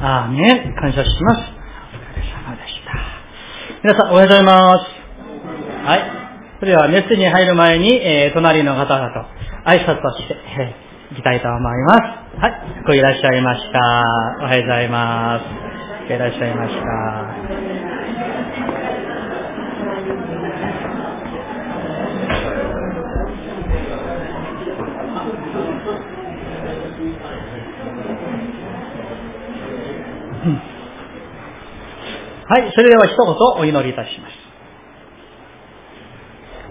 アーメン。感謝します。お疲れ様でした。皆さん、おはようございます。はい。それでは、熱に入る前に、えー、隣の方々と挨拶をして、えー、いきたいと思います。はい。ここいらっしゃいました。おはようございます。いらっしゃいました。はい、それでは一言お祈りいたします。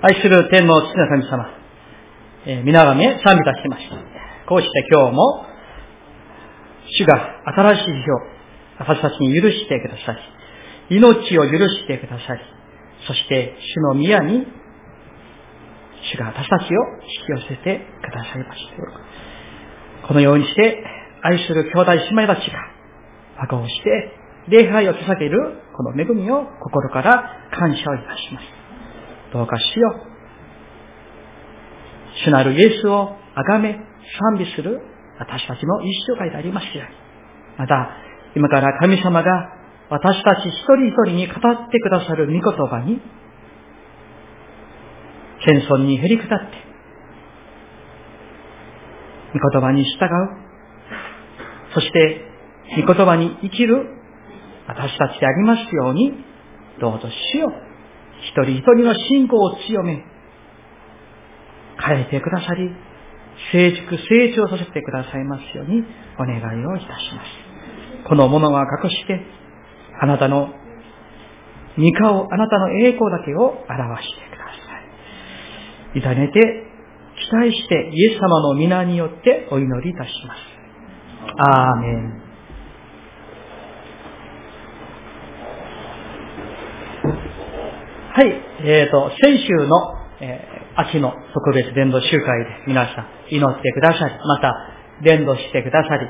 愛する天皇父の神様、えー、皆がめ賛美いたしました。こうして今日も、主が新しい日を私たちに許してください。命を許してください。そして主の宮に主が私たちを引き寄せてくださいました。このようにして愛する兄弟姉妹たちが孫をして礼拝を捧げるこの恵みを心から感謝をいたします。どうか主よう、主なるイエスを崇め、賛美する私たちの一生涯でありますよ。また、今から神様が私たち一人一人に語ってくださる御言葉に、謙遜にへり下って、御言葉に従う。そして、御言葉に生きる私たちでありますように、どうぞ主よ、一人一人の信仰を強め、変えてくださり、成熟、成長させてくださいますようにお願いをいたします。このものは隠して、あなたの二顔、あなたの栄光だけを表してください。委ねて、期待してイエス様の皆によってお祈りいたします。アーメン。はい、えっ、ー、と、先週の、えー、秋の特別伝道集会で皆さん祈ってくださり、また伝道してくださり、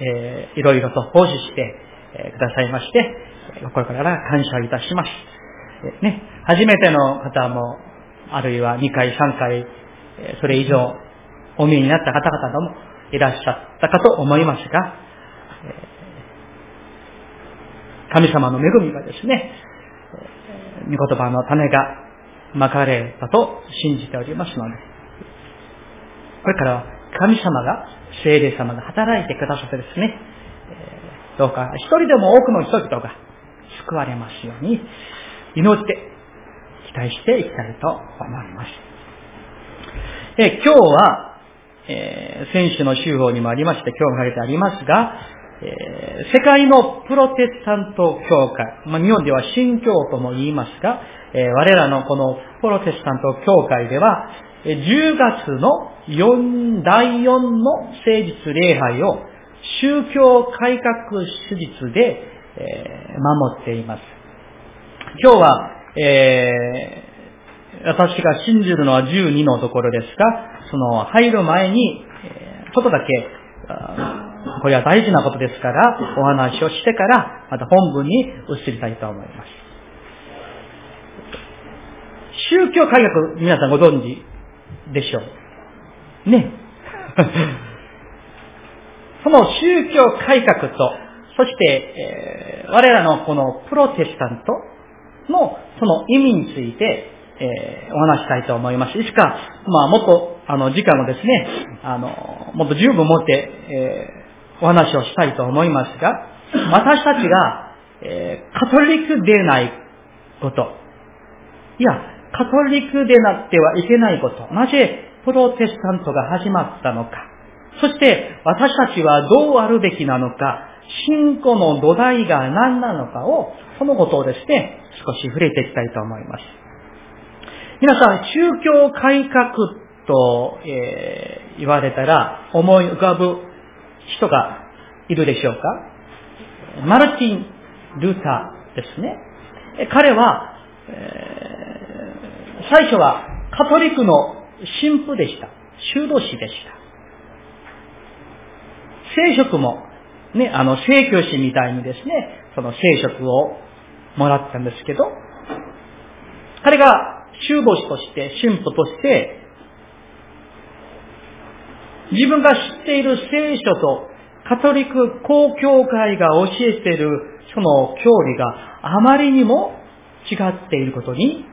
えー、いろいろと奉仕して、えー、くださいまして、心から感謝いたします。えー、ね、初めての方も、あるいは2回、3回、えー、それ以上お見えになった方々もいらっしゃったかと思いますが、えー、神様の恵みがですね、御言葉の種がまかれたと信じておりますので、これからは神様が、聖霊様が働いてくださってですね、どうか一人でも多くの人々が救われますように、祈って期待していきたいと思います。え今日は、えー、選手の集法にもありまして、今日がれてありますが、えー、世界のプロテスタント教会、まあ、日本では新教とも言いますが、えー、我らのこのプロテスタント教会では、10月の4第4の誠実礼拝を宗教改革手術で、えー、守っています。今日は、えー、私が信じるのは12のところですが、その入る前に、ちょっとだけ、これは大事なことですから、お話をしてから、また本文に移りたいと思います。宗教改革、皆さんご存知でしょう。ね。その宗教改革と、そして、えー、我らのこのプロテスタントのその意味について、えー、お話したいと思います。いつか、まあ、もっと、あの、時間をですね、あの、もっと十分持って、えお話をしたいと思いますが、私たちが、えー、カトリックでないこと、いや、カトリックでなってはいけないこと、なぜプロテスタントが始まったのか、そして私たちはどうあるべきなのか、信仰の土台が何なのかを、そのことをですね、少し触れていきたいと思います。皆さん、宗教改革と、えー、言われたら思い浮かぶ人がいるでしょうか？マルティン・ルーターですね。彼は、えー、最初はカトリックの神父でした。修道士でした。聖職も、ね、あの、聖教師みたいにですね、その聖職をもらったんですけど、彼が修道士として、神父として、自分が知っている聖書とカトリック公教会が教えているその教理があまりにも違っていることに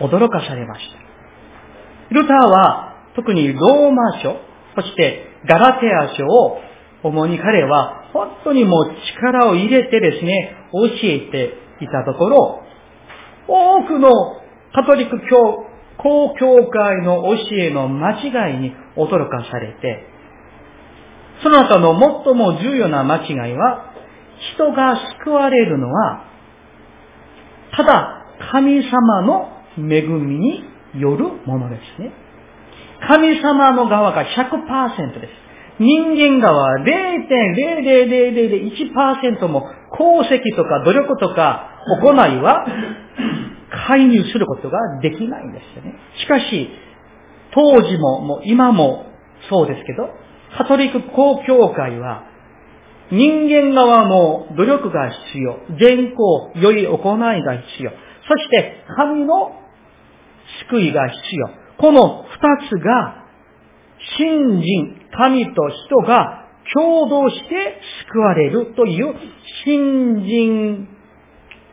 驚かされました。ルターは特にローマ書、そしてガラテア書を主に彼は本当にもう力を入れてですね、教えていたところ、多くのカトリック教、公教会の教えの間違いに驚かされて、その中の最も重要な間違いは、人が救われるのは、ただ神様の恵みによるものですね。神様の側が100%です。人間側0.00001%も功績とか努力とか行いは介入することができないんですよね。しかし、当時ももう今もそうですけど、カトリック公教会は人間側の努力が必要。善行、良い行いが必要。そして神の救いが必要。この二つが、信心、神と人が共同して救われるという信心、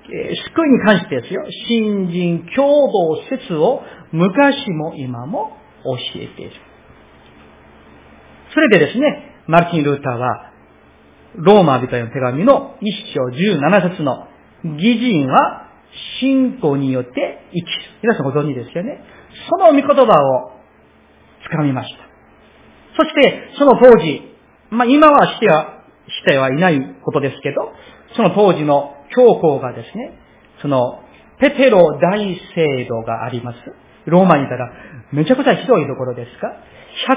救いに関してですよ。信心共同説を昔も今も教えている。それでですね、マルチン・ルーターはローマ人への手紙の一章十七節の義人は信仰によって生きる。皆さんご存知ですよね。その御言葉を掴みました。そして、その当時、まあ今はしては、してはいないことですけど、その当時の教皇がですね、その、ペテロ大聖堂があります。ローマにいたら、めちゃくちゃひどいところですか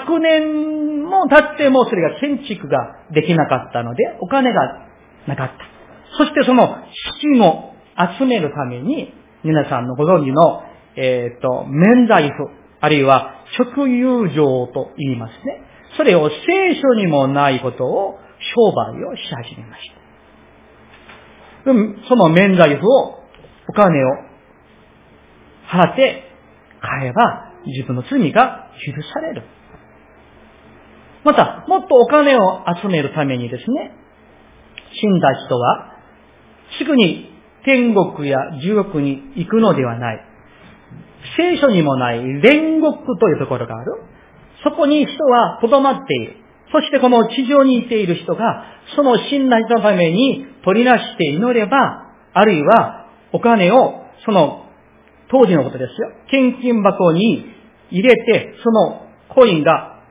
？100年も経ってもそれが建築ができなかったので、お金がなかった。そしてその資金を集めるために、皆さんのご存知の、えっ、ー、と、免罪符、あるいは直友情と言いますね。それを聖書にもないことを商売をし始めました。その免罪符を、お金を払って買えば自分の罪が許される。また、もっとお金を集めるためにですね、死んだ人は、すぐに天国や地獄に行くのではない。聖書にもない煉獄というところがある。そこに人は留まっている。そしてこの地上にいている人が、その死んだ人のために取り出して祈れば、あるいはお金を、その当時のことですよ。献金箱に入れて、そのコインが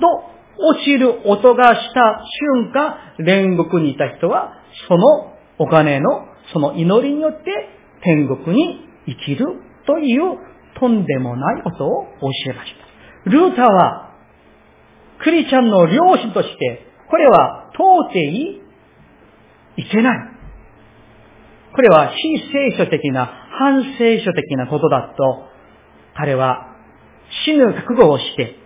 と落ちる音がした瞬間、煉獄にいた人は、そのお金の、その祈りによって天国に生きるというとんでもないことを教えました。ルーターは、クリチャンの両親として、これは到底いけない。これは非聖書的な、反聖書的なことだと、彼は死ぬ覚悟をして、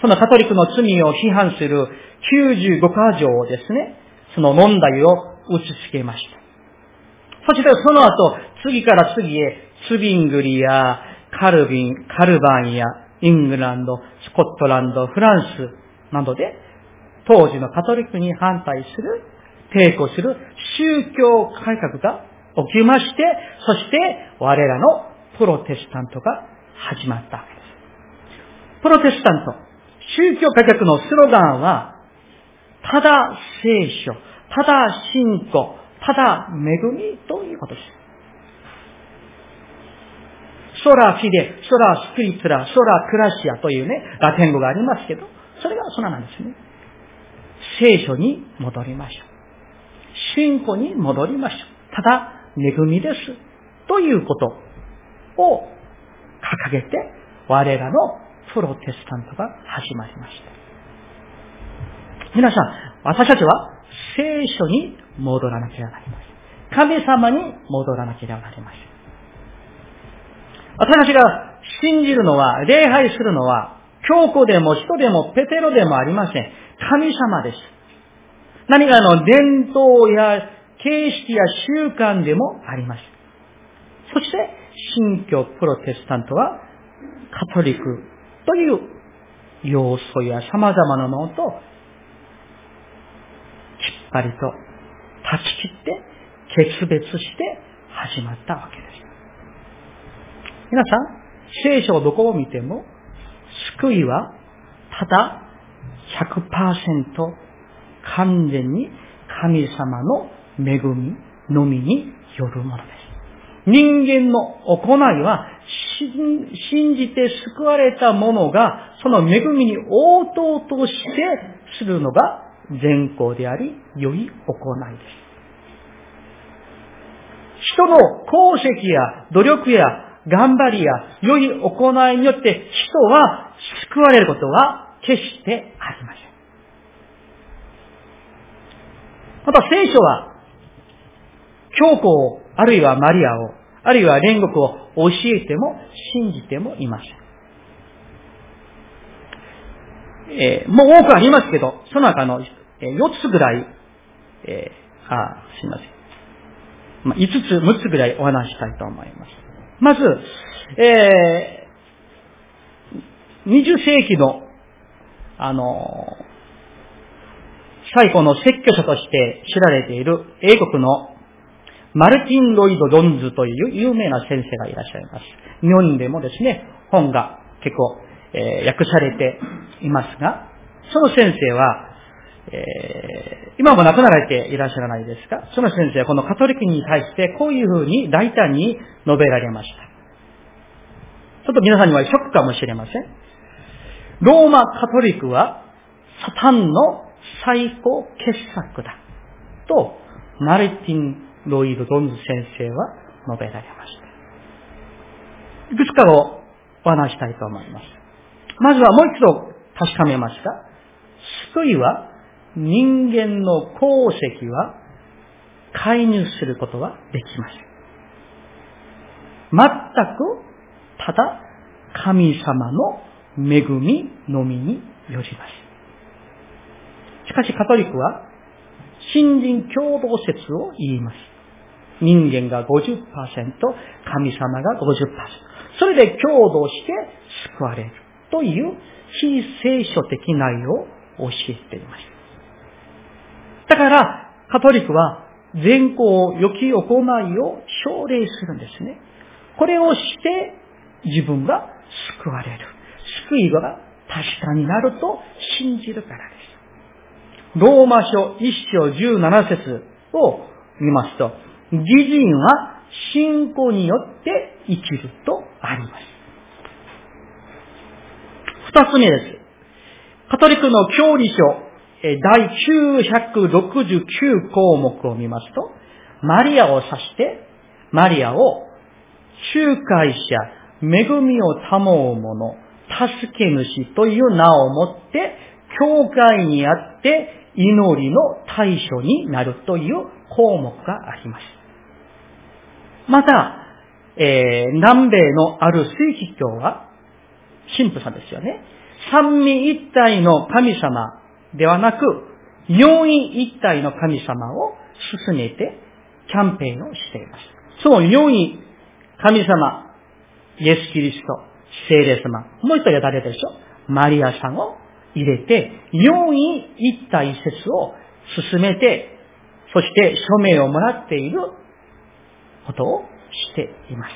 そのカトリックの罪を批判する95箇条をですね、その問題を打ち付けました。そしてその後、次から次へ、ツビングリやカルビン、カルバンやイングランド、スコットランド、フランスなどで、当時のカトリックに反対する、抵抗する宗教改革が起きまして、そして我らのプロテスタントが始まったわけです。プロテスタント、宗教改革のスローガンは、ただ聖書、ただ信仰、ただ恵みということです。ソラフィデ、ソラスクリプラ、ソラクラシアというね、ラテン語がありますけど、それがそれなんですね。聖書に戻りましょう。信仰に戻りましょう。ただ恵みです。ということを掲げて、我らのプロテスタントが始まりました。皆さん、私たちは聖書に戻らなければなりません。神様に戻らなければなりません。私たちが信じるのは、礼拝するのは、教皇でも人でもペテロでもありません。神様です。何かの伝統や形式や習慣でもありません。そして、新教プロテスタントは、カトリックという要素や様々なものときっぱりと断ち切って決別して始まったわけです。皆さん、聖書をどこを見ても、救いはただ100%完全に神様の恵みのみによるものです。人間の行いは信じて救われた者がその恵みに応答としてするのが善行であり、良い行いです。人の功績や努力や頑張りや良い行いによって人は救われることは決してありません。また聖書は、教皇を、あるいはマリアを、あるいは煉獄を教えても信じてもいません。えー、もう多くありますけど、その中の、えー、4つぐらい、えー、あ、すいません。まあ、5つ、6つぐらいお話したいと思います。まず、えー、20世紀の、あの最古の説教者として知られている英国のマルティン・ロイド・ロンズという有名な先生がいらっしゃいます。日本でもですね、本が結構、えー、訳されていますが、その先生は、えー、今も亡くなられていらっしゃらないですか？その先生はこのカトリックに対してこういうふうに大胆に述べられました。ちょっと皆さんにはショックかもしれません。ローマカトリックはサタンの最高傑作だ。と、マルティン・ロイド・ドンズ先生は述べられました。いくつかをお話したいと思います。まずはもう一度確かめますが、救いは人間の功績は介入することはできません。全く、ただ、神様の恵みのみによります。しかしカトリックは、新人共同説を言います。人間が50%、神様が50%。それで共同して救われるという非聖書的内容を教えています。だから、カトリックは善行、良き行いを奨励するんですね。これをして自分が救われる。救いが確かになると信じるからです。ローマ書一章十七節を見ますと、義人は信仰によって生きるとあります。二つ目です。カトリックの教理書第969項目を見ますと、マリアを指して、マリアを仲介者、恵みを保う者、助け主という名をもって、教会にあって祈りの対処になるという項目があります。また、えー、南米のある水気教は、神父さんですよね。三位一体の神様ではなく、四位一体の神様を進めてキャンペーンをしています。その四位神様、イエス・キリスト、聖霊様、もう一人は誰でしょう？マリアさんを入れて、四位一体説を進めて、そして署名をもらっていることをしています。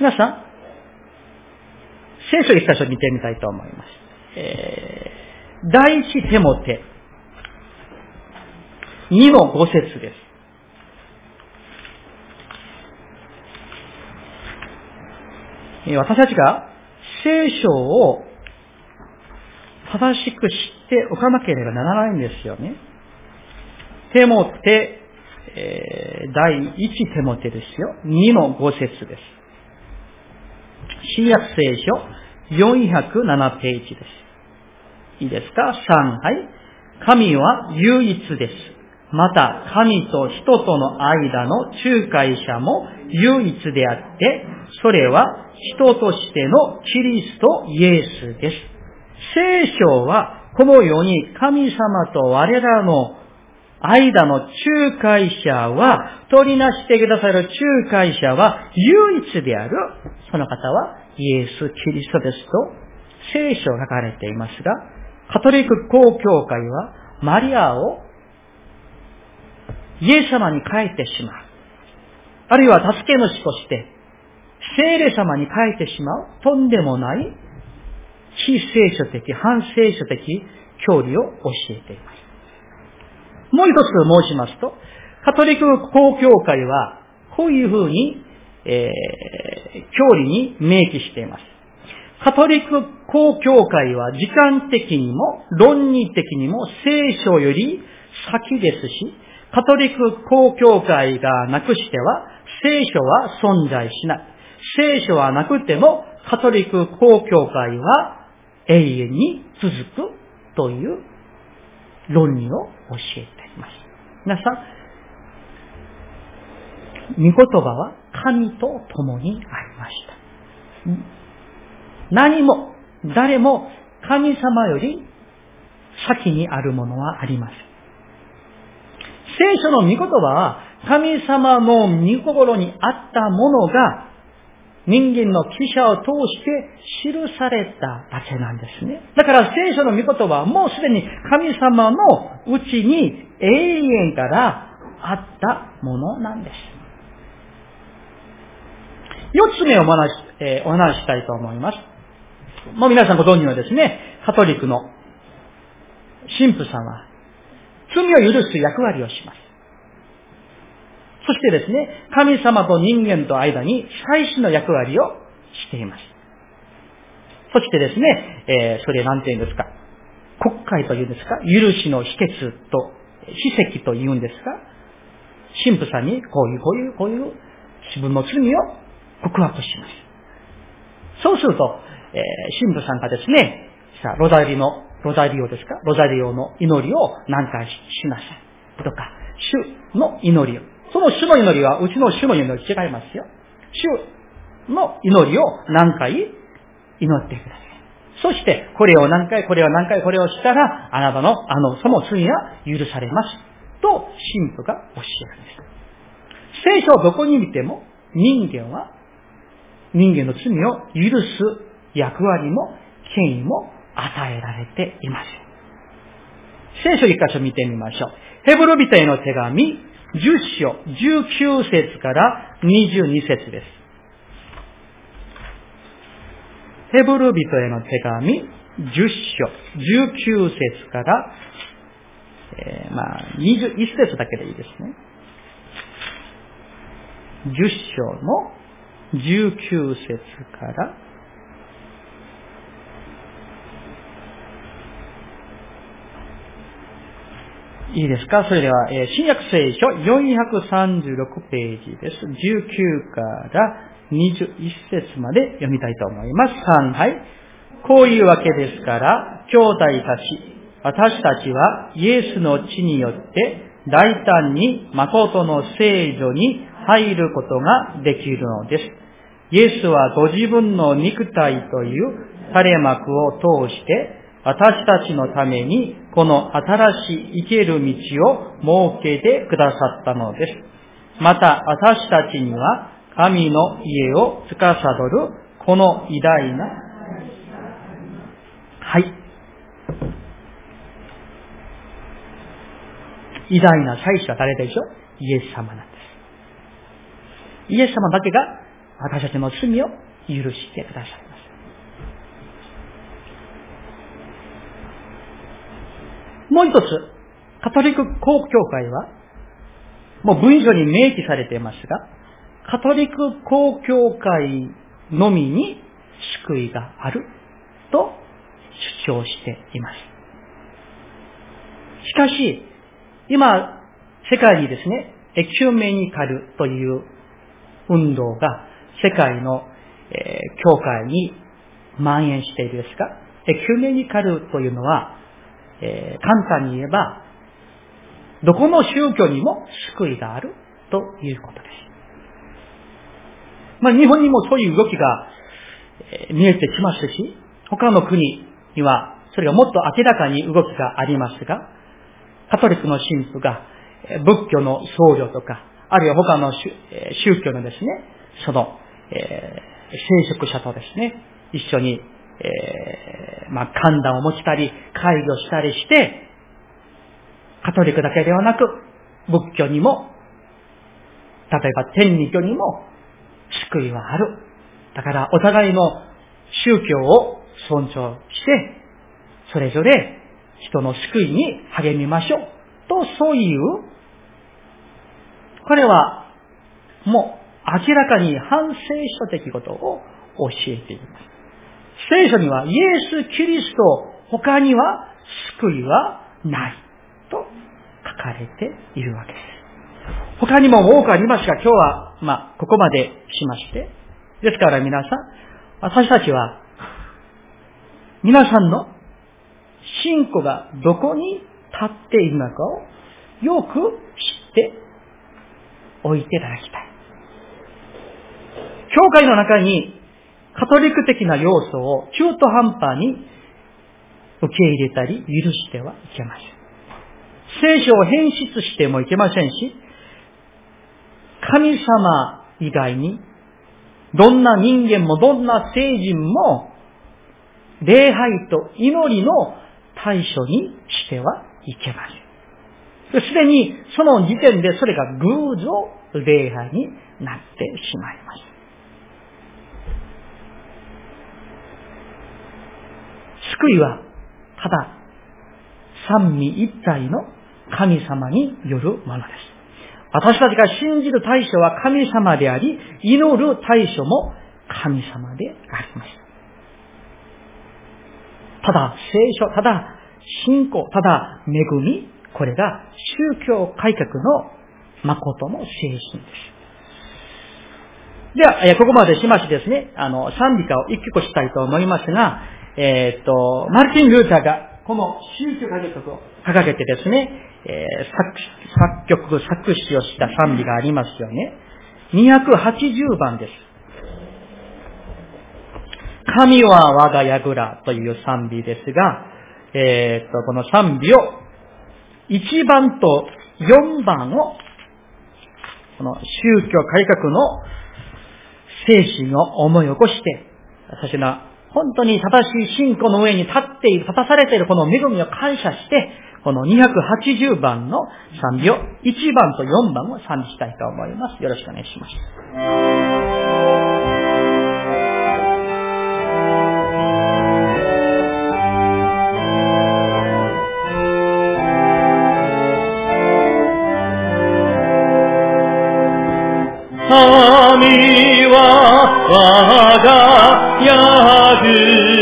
皆さん、聖書一箇所見てみたいと思います。えー、第一手モテ、二の五節です。私たちが聖書を正しく知っておかなければならないんですよね。手もて、えー、第一手もてですよ。二の五節です。新約聖書407ページです。いいですか ?3、はい。神は唯一です。また、神と人との間の仲介者も唯一であって、それは人としてのキリストイエスです。聖書はこのように神様と我らの間の仲介者は、取りなしてくださる仲介者は唯一である。その方はイエス・キリストですと聖書が書かれていますが、カトリック公教会はマリアをイエス様に帰ってしまう。あるいは助け主として、聖霊様に帰ってしまう、とんでもない非聖書的、反聖書的教理を教えています。もう一つ申しますと、カトリック公教会は、こういうふうに、えー、教理に明記しています。カトリック公教会は時間的にも論理的にも聖書より先ですし、カトリック公教会がなくしては聖書は存在しない。聖書はなくてもカトリック公教会は永遠に続くという論理を教えています。皆さん、御言葉は神と共にありました。何も、誰も神様より先にあるものはありません。聖書の御言葉は神様の御心にあったものが人間の記者を通して記されただけなんですね。だから聖書の御言葉はもうすでに神様のうちに永遠からあったものなんです。四つ目をお話,、えー、お話したいと思います。もう皆さんご存知のですね、カトリックの神父さんは、罪を許す役割をします。そしてですね、神様と人間と間に最新の役割をしています。そしてですね、えー、それ何て言うんですか？国会というんですか？許しの秘訣と、史跡と言うんですか？神父さんにこういう、こういう、こういう自分の罪を告白します。そうすると、えー、神父さんがですね、さあ、ロザリの、ロザリオですか？ロザリオの祈りを何回しなさい。とか、主の祈りを。その主の祈りは、うちの主の祈り違いますよ。主の祈りを何回祈ってください。そして、これを何回、これを何回、これをしたら、あなたの、あの、その罪は許されます。と、神父が教えるんです。聖書をどこに見ても、人間は、人間の罪を許す役割も権威も与えられています。聖書一箇所見てみましょう。ヘブルビタへの手紙、10章、19節から22節です。ヘブル人への手紙、10章、19節から、えー、まあ、21節だけでいいですね。10章の19節からいいですか？それでは、えー、新約聖書436ページです。19から21節まで読みたいと思います。3、はい。こういうわけですから、兄弟たち、私たちはイエスの地によって大胆に誠の聖女に入ることができるのです。イエスはご自分の肉体という垂れ幕を通して私たちのためにこの新しい生ける道を設けてくださったのです。また私たちには神の家を司るこの偉大な、はい。偉大な祭司は誰でしょう？イエス様なんです。イエス様だけが私たちの罪を許してくださいます。もう一つ、カトリック公教会は、もう文書に明記されていますが、カトリック公教会のみに救いがあると主張しています。しかし、今、世界にですね、エキュメニカルという運動が世界の、えー、教会に蔓延しているですが、エキュメニカルというのは、えー、簡単に言えば、どこの宗教にも救いがあるということです。まあ、日本にもそういう動きが、見えてきますし、他の国にはそれがもっと明らかに動きがありますが、カトリックの神父が仏教の僧侶とか、あるいは他の宗教のですね、その、えー、聖職者とですね、一緒にえー、まあ、寒暖を持ちたり、会議をしたりして、カトリックだけではなく、仏教にも、例えば天理教にも救いはある。だからお互いの宗教を尊重して、それぞれ人の救いに励みましょう。と、そういう、これはもう明らかに反聖書的ことを教えています。聖書にはイエス・キリスト他には救いはないと書かれているわけです。他にも多くありますが、今日は、まあ、ここまでしまして。ですから皆さん、私たちは、皆さんの信仰がどこに立っているのかをよく知っておいていただきたい。教会の中にカトリック的な要素を中途半端に受け入れたり許してはいけません。聖書を変質してもいけませんし、神様以外に、どんな人間もどんな聖人も、礼拝と祈りの対処にしてはいけません。すでにその時点でそれが偶像礼拝になってしまいます。救いは、ただ、三位一体の神様によるものです。私たちが信じる対象は神様であり、祈る対象も神様であります。ただ、聖書、ただ、信仰、ただ、恵み、これが宗教改革の誠の精神です。では、ここまでしましてですね、あの、賛美歌を一曲したいと思いますが、えー、っと、マルティン・ルーターがこの宗教改革を掲げてですね、えー、作曲、作詞をした賛美がありますよね。280番です。神は我が櫓という賛美ですが、えー、っと、この賛美を1番と4番を、この宗教改革の精神を思い起こして、私の本当に正しい信仰の上に立っている、立たされているこの恵みを感謝して、この280番の賛美を、1番と4番を賛美したいと思います。よろしくお願いします。神は الذي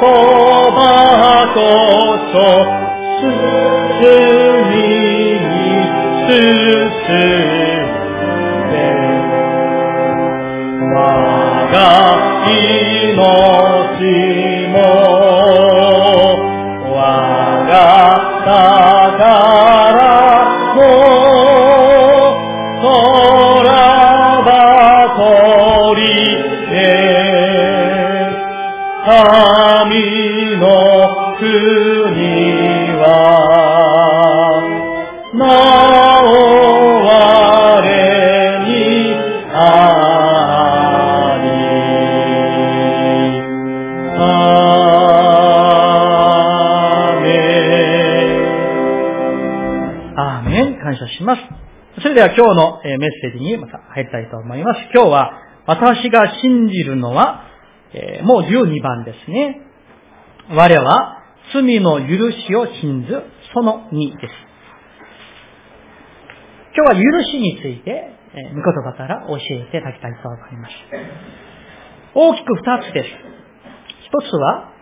葉こそ進み進め我が命。それでは今日のメッセージにまた入りたいと思います。今日は私が信じるのは、えもう12番ですね。我は罪の許しを信ず、その2です。今日は許しについて、え御言葉から教えていただきたいと思います。大きく2つです。1つは、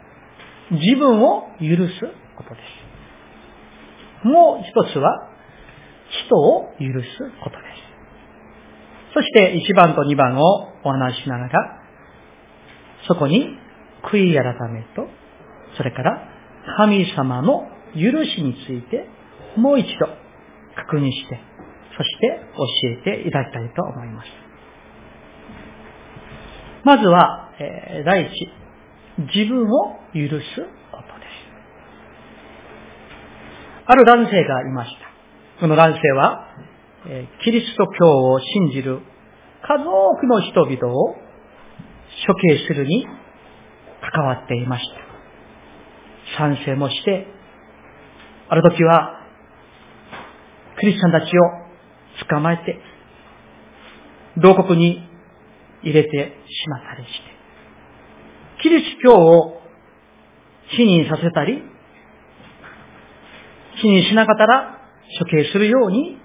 自分を許すことです。もう1つは、人を許すことです。そして1番と2番をお話しながら、そこに悔い改めと、それから神様の許しについてもう一度確認して、そして教えていただきたいと思います。まずは、えー、第一、自分を許すことです。ある男性がいました。この男性は、キリスト教を信じる数多くの人々を処刑するに関わっていました。賛成もして、ある時は、クリスチャンたちを捕まえて、牢獄に入れてしまったりして、キリスト教を否認させたり、否認しなかったら処刑するように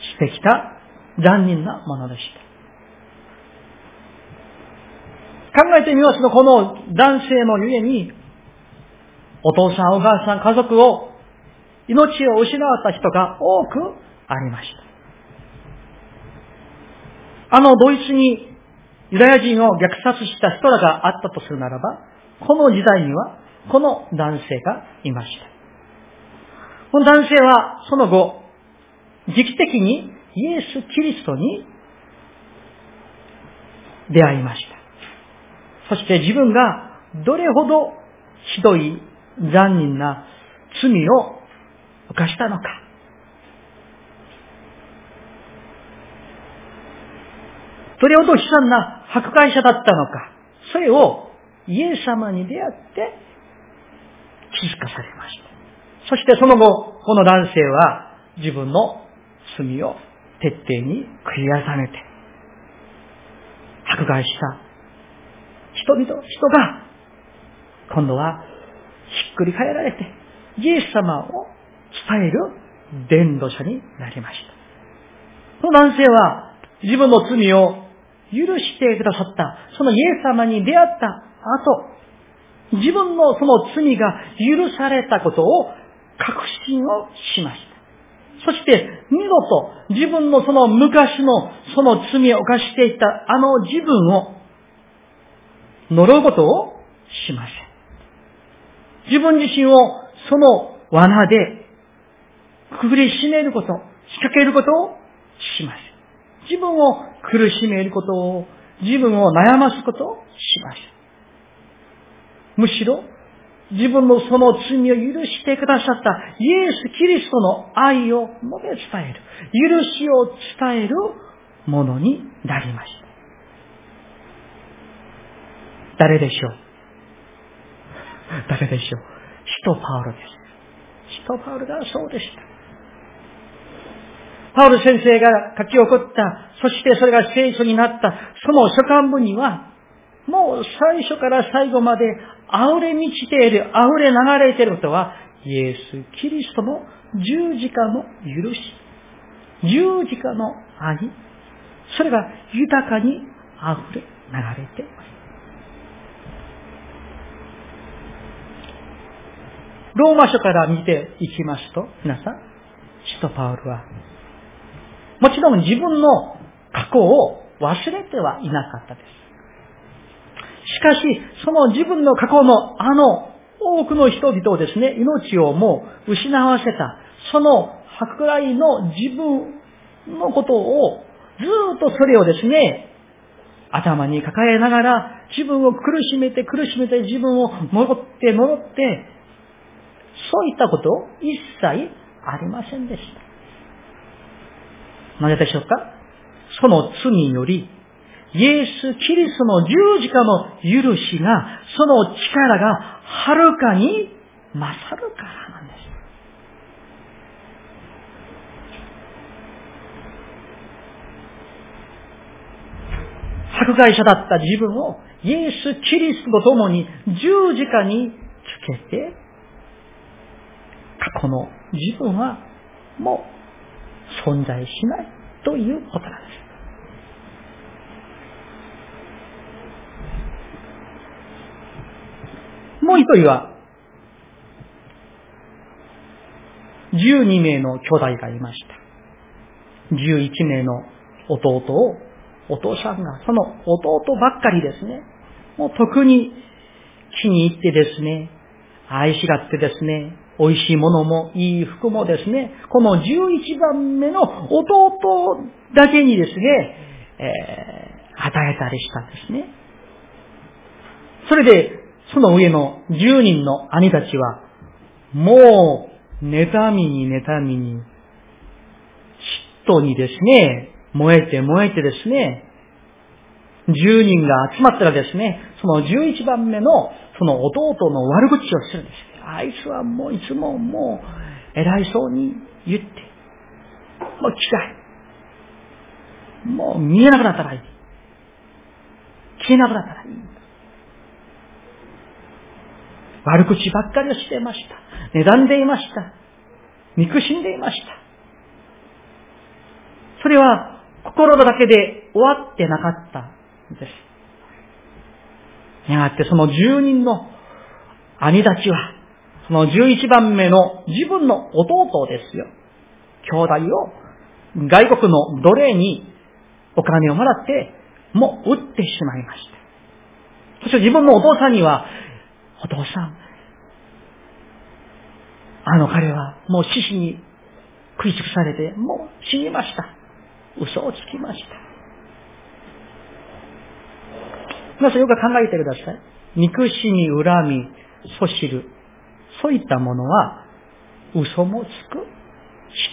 してきた残忍なものでした。考えてみますと、この男性のゆえに、お父さん、お母さん、家族を、命を失った人が多くありました。あのドイツにユダヤ人を虐殺した人らがあったとするならば、この時代にはこの男性がいました。この男性はその後、時期的にイエス・キリストに出会いました。そして自分がどれほどひどい残忍な罪を犯したのか。どれほど悲惨な迫害者だったのか。それをイエス様に出会って気づかされました。そしてその後、この男性は自分の罪を徹底に悔い改めて、迫害した人々、人が、今度はひっくり返られて、イエス様を伝える伝道者になりました。この男性は自分の罪を許してくださった、そのイエス様に出会った後、自分のその罪が許されたことを確信をしました。そして、二度と自分のその昔のその罪を犯していたあの自分を呪うことをしません。自分自身をその罠でくぐりしめること、仕掛けることをしません。自分を苦しめることを、自分を悩ますことをしません。むしろ自分のその罪を許してくださったイエス・キリストの愛を述べ伝える、許しを伝えるものになりました。誰でしょう？誰でしょう？使徒パウロです。使徒パウロがそうでした。パウロ先生が書き起こった、そしてそれが聖書になった、その書簡文には、もう最初から最後まで溢れ満ちている、溢れ流れていることは、イエス・キリストの十字架の許し、十字架の愛、それが豊かに溢れ流れています。ローマ書から見ていきますと、皆さん、使徒パウルは、もちろん自分の過去を忘れてはいなかったです。しかし、その自分の過去のあの多くの人々をですね、命をもう失わせた、その迫害の自分のことを、ずっとそれをですね、頭に抱えながら、自分を苦しめて苦しめて自分を戻って戻って、そういったこと一切ありませんでした。なぜでしょうか？その罪により、イエス・キリストの十字架の許しが、その力がはるかに勝るからなんです。迫害者だった自分をイエス・キリストと共に十字架につけて、過去の自分はもう存在しないということなんです。もう一人は、12名の兄弟がいました。11名の弟を、お父さんが、その弟ばっかりですね、もう特に気に入ってですね、愛しがってですね、美味しいものもいい服もですね、この11番目の弟だけにですね、えー、与えたりしたんですね。それで、その上の10人の兄たちは、もう、妬みに妬みに、嫉妬にですね、燃えて燃えてですね、10人が集まったらですね、その11番目のその弟の悪口をするんです。あいつはもういつももう偉いそうに言って、もう嫌い。もう見えなくなったらいい。消えなくなったらいい。悪口ばっかりをしていました。値んでいました。憎しんでいました。それは心だけで終わってなかったんです。やがてその住人の兄たちは、その11番目の自分の弟ですよ。兄弟を外国の奴隷にお金をもらって、もう撃ってしまいました。そして自分のお父さんには、お父さん、あの彼はもう獅子に食い尽くされて、もう死にました。嘘をつきました。皆さんよく考えてください。憎しみ、恨み、そしる。そういったものは、嘘もつく。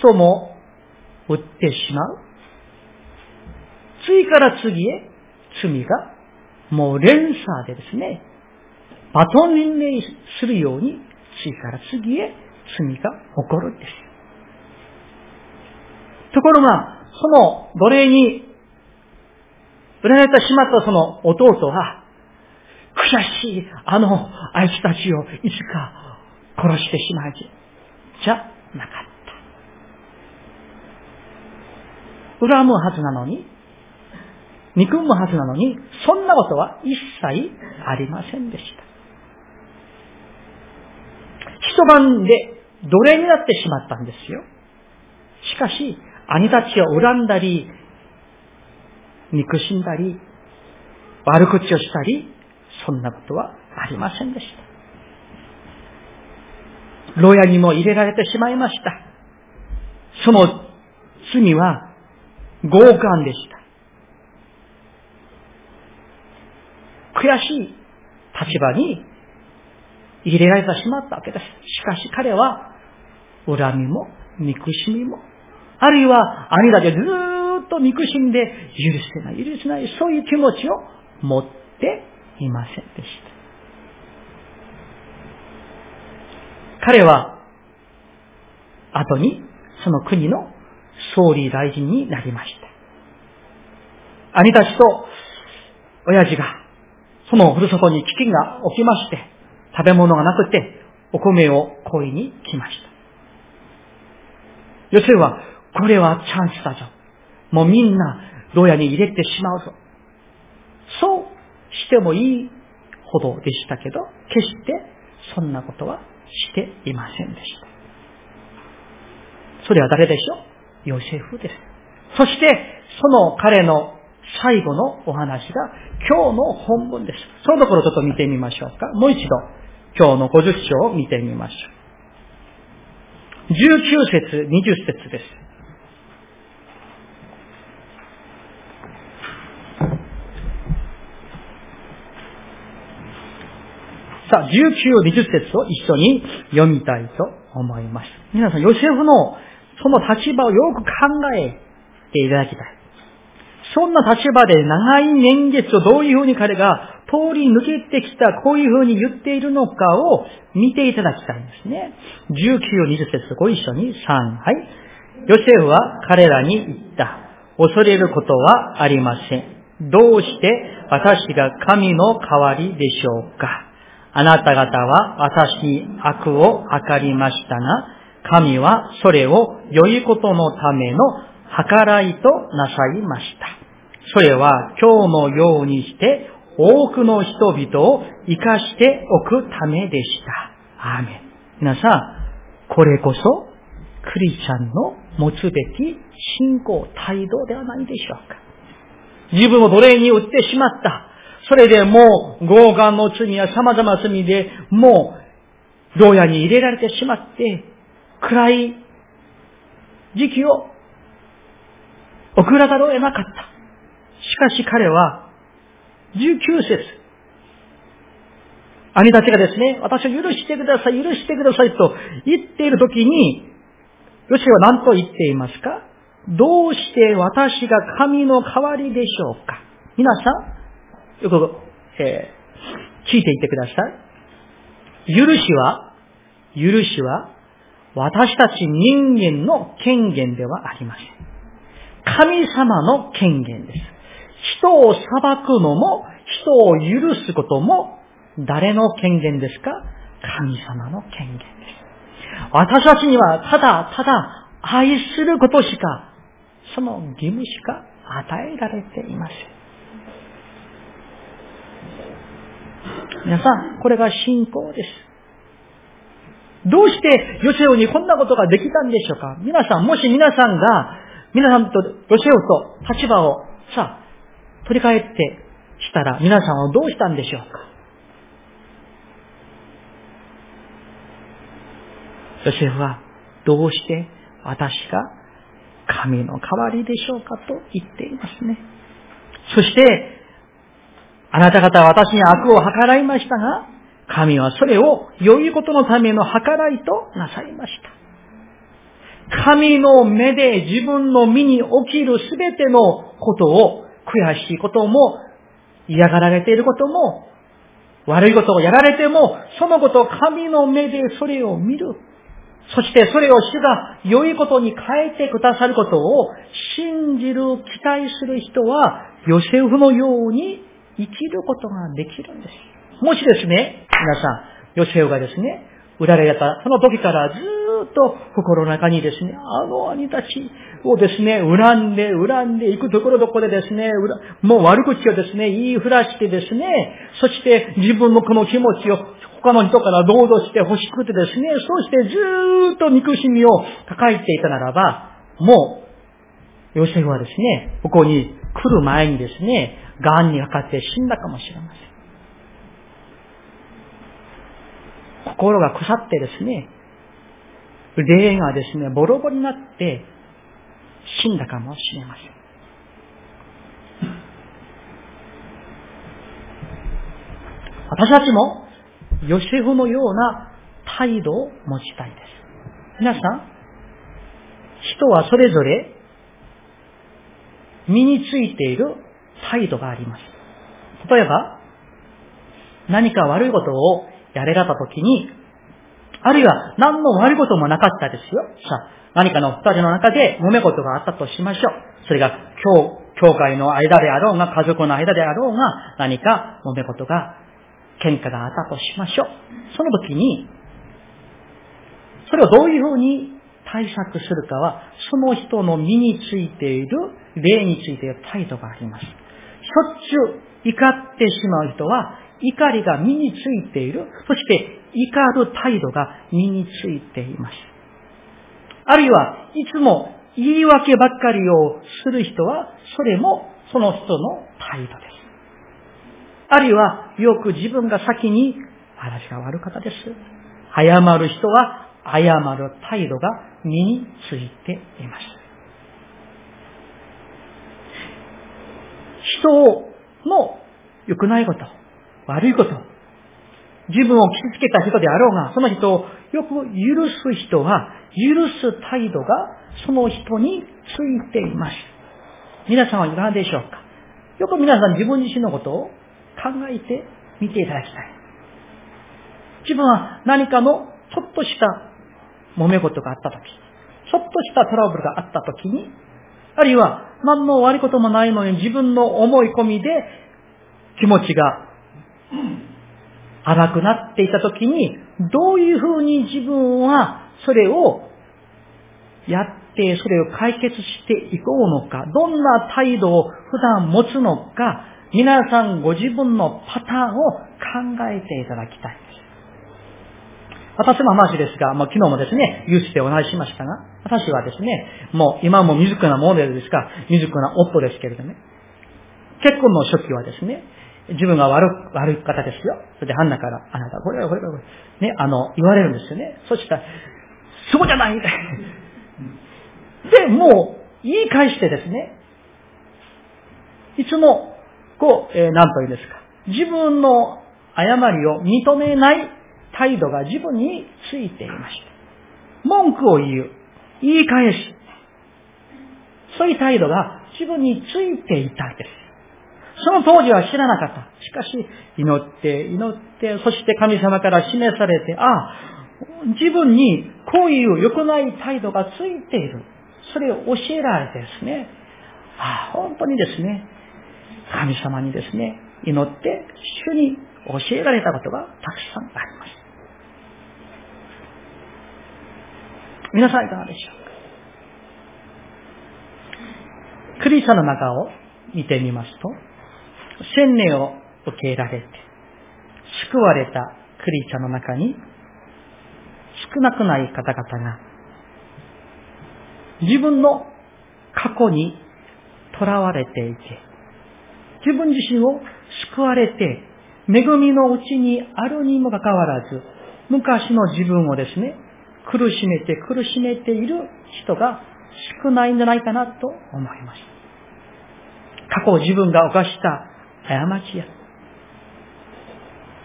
人も撃ってしまう。次から次へ罪がもう連鎖でですね、バトンリンレイするように次から次へ罪が起こるんです。ところが、その奴隷に売られてしまったその弟は、悔しい、あの、あいつたちをいつか殺してしまいじゃなかった。恨むはずなのに、憎むはずなのに、そんなことは一切ありませんでした。一晩で奴隷になってしまったんですよ。しかし、兄たちを恨んだり、憎しんだり、悪口をしたり、そんなことはありませんでした。牢屋にも入れられてしまいました。その罪は強姦でした。悔しい立場に入れられてしまったわけです。しかし彼は、恨みも、憎しみも、あるいは兄だけずっと憎しんで、許せない、許せない、そういう気持ちを持っていませんでした。彼は、後に、その国の総理大臣になりました。兄たちと、親父が、そのふるさとに飢饉が起きまして、食べ物がなくて、お米を恋に来ました。ヨセフは、これはチャンスだぞ。もうみんな、牢屋に入れてしまうぞ。そうしてもいいほどでしたけど、決してそんなことはしていませんでした。それは誰でしょう？ヨセフです。そして、その彼の最後のお話が今日の本文です。そのところちょっと見てみましょうか。もう一度、今日の50章を見てみましょう。19節、20節です。さあ、19、20節を一緒に読みたいと思います。皆さん、ヨセフのその立場をよく考えていただきたい。そんな立場で長い年月をどういうふうに彼が通り抜けてきた、こういうふうに言っているのかを見ていただきたいんですね。19、20節ご一緒に3、はい。ヨセフは彼らに言った。恐れることはありません。どうして私が神の代わりでしょうかあなた方は私に悪を図りましたが、神はそれを良いことのための計らいとなさいました。それは今日のようにして多くの人々を生かしておくためでした。アーメン。皆さん、これこそクリスチャンの持つべき信仰態度ではないでしょうか。自分を奴隷に売ってしまった。それでもう、強姦の罪や様々な罪で、もう、牢屋に入れられてしまって、暗い時期を送らざるを得なかった。しかし彼は、19節兄たちがですね、私を許してください、許してくださいと言っているときに、ヨシは何と言っていますか？どうして私が神の代わりでしょうか？皆さん、よく、えー、聞いていてください。許しは、許しは、私たち人間の権限ではありません。神様の権限です。人を裁くのも、人を許すことも、誰の権限ですか？神様の権限です。私たちにはただただ愛することしかその義務しか与えられていません。皆さん、これが信仰です。どうしてヨセオにこんなことができたんでしょうか？皆さん、もし皆さんが、皆さんとヨセオと立場をさあ、取り替えてしたら、皆さんはどうしたんでしょうか？ヨセフは、どうして私が神の代わりでしょうかと言っていますね。そして、あなた方は私に悪を計らいましたが、神はそれを良いことのための計らいとなさいました。神の目で自分の身に起きるすべてのことを、悔しいことも、嫌がられていることも、悪いことをやられても、そのことを神の目でそれを見る。そしてそれを主が良いことに変えてくださることを信じる、期待する人は、ヨセフのように生きることができるんです。もしですね、皆さん、ヨセフがですね、売られた、その時からずっと心の中にですね、あの兄たちをですね、恨んで、恨んでいくところどころでですね、もう悪口をですね、言いふらしてですね、そして自分のこの気持ちを他の人から堂々して欲しくてですね、そしてずーっと憎しみを抱えていたならば、もう、ヨセフはですね、ここに来る前にですね、癌にかかって死んだかもしれません。心が腐ってですね、霊がですね、ボロボロになって死んだかもしれません。私たちも、ヨセフのような態度を持ちたいです。皆さん、人はそれぞれ身についている態度があります。例えば、何か悪いことをやれられたときに、あるいは何の悪いこともなかったですよ。さあ、何かの二人の中で揉め事があったとしましょう。それが教、教会の間であろうが、家族の間であろうが、何か揉め事が、喧嘩があったとしましょう。その時に、それをどういうふうに対策するかは、その人の身についている、例についている態度があります。しょっちゅう怒ってしまう人は、怒りが身についている。そして怒る態度が身についています。あるいは、いつも言い訳ばっかりをする人は、それもその人の態度です。あるいは、よく自分が先に、話が悪かったです。謝る人は、謝る態度が身についています。人の良くないこと、悪いこと、自分を傷つけた人であろうが、その人をよく許す人は、許す態度がその人についています。皆さんはいかがでしょうか？よく皆さん自分自身のことを考えてみていただきたい。自分は何かのちょっとした揉め事があったとき、ちょっとしたトラブルがあったときに、あるいは、何の悪いこともないのに自分の思い込みで気持ちが荒くなっていたときに、どういうふうに自分はそれをやってそれを解決していこうのか、どんな態度を普段持つのか、皆さんご自分のパターンを考えていただきたいです。私の話ですが、まあ、昨日もですね、ユースでお話ししましたが、私はですね、もう今も未熟なモデルですが、未熟な夫ですけれどね、結婚の初期はですね、自分が悪悪い方ですよ。それでハンナから、あなた、これはこれはこれ、ね、あの、言われるんですよね。そしたら、そうじゃないで、もう、言い返してですね、いつも、こう、えー、なんと言うんですか。自分の誤りを認めない態度が自分についていました。文句を言う。言い返す。そういう態度が自分についていたんです。その当時は知らなかった。しかし、祈って、祈って、そして神様から示されて、ああ、自分にこういう良くない態度がついている。それを教えられてですね、ああ、本当にですね、神様にですね、祈って、主に教えられたことがたくさんあります。皆さんいかがでしょうかクリスチャンの中を見てみますと、千年を受けられて、救われたクリスチャンの中に、少なくない方々が、自分の過去に囚われていて、自分自身を救われて、恵みのうちにあるにもかかわらず、昔の自分をですね、苦しめて苦しめている人が少ないんじゃないかなと思います。過去自分が犯した過ちや、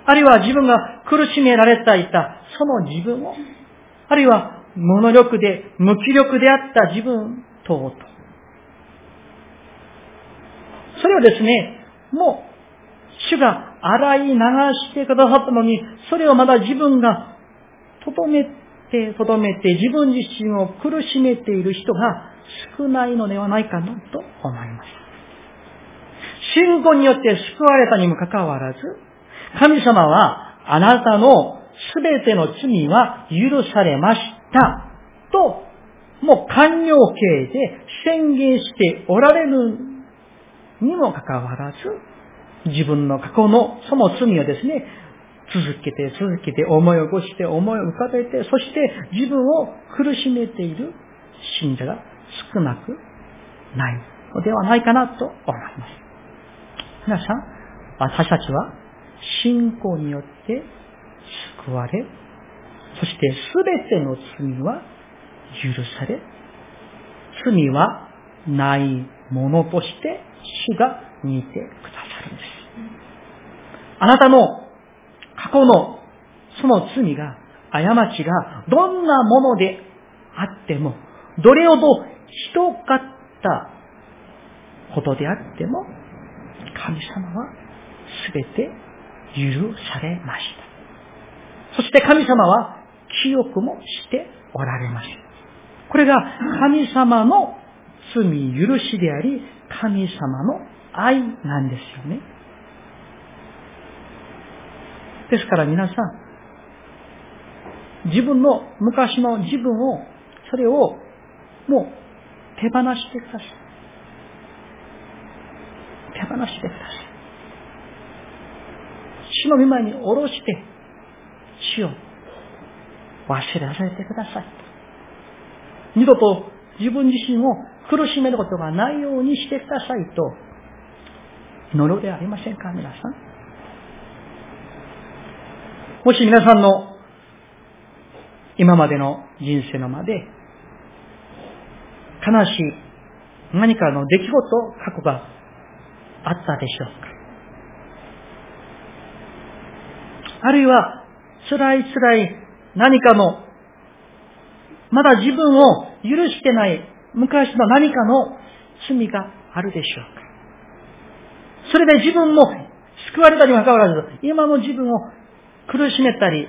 あるいは自分が苦しめられていたその自分を、あるいは無能力で無気力であった自分等と、それをですね、もう主が洗い流してくださったのに、それをまだ自分がとどめて、とどめて自分自身を苦しめている人が少ないのではないかなと思います。信仰によって救われたにもかかわらず、神様はあなたのすべての罪は許されましたと、もう完了形で宣言しておられるにもかかわらず、自分の過去のその罪をですね、続けて続けて思い起こして思い浮かべて、そして自分を苦しめている信者が少なくないのではないかなと思います。皆さん、私たちは信仰によって救われ、そしてすべての罪は許され、罪はないものとして主が見てくださるんです。あなたの過去のその罪が、過ちがどんなものであっても、どれほどひどかったことであっても、神様はすべて許されました。そして神様は記憶もしておられました。これが神様の罪許しであり、神様の愛なんですよね。ですから皆さん、自分の昔の自分を、それをもう手放してください。手放してください。主の御前に下ろして、主を忘れられてください。二度と自分自身を苦しめることがないようにしてくださいと、祈るでありませんか、皆さん。もし皆さんの今までの人生のまで悲しい何かの出来事、過去があったでしょうかあるいは辛い辛い何かのまだ自分を許してない昔の何かの罪があるでしょうかそれで自分も救われたにもかかわらず、今の自分を苦しめたり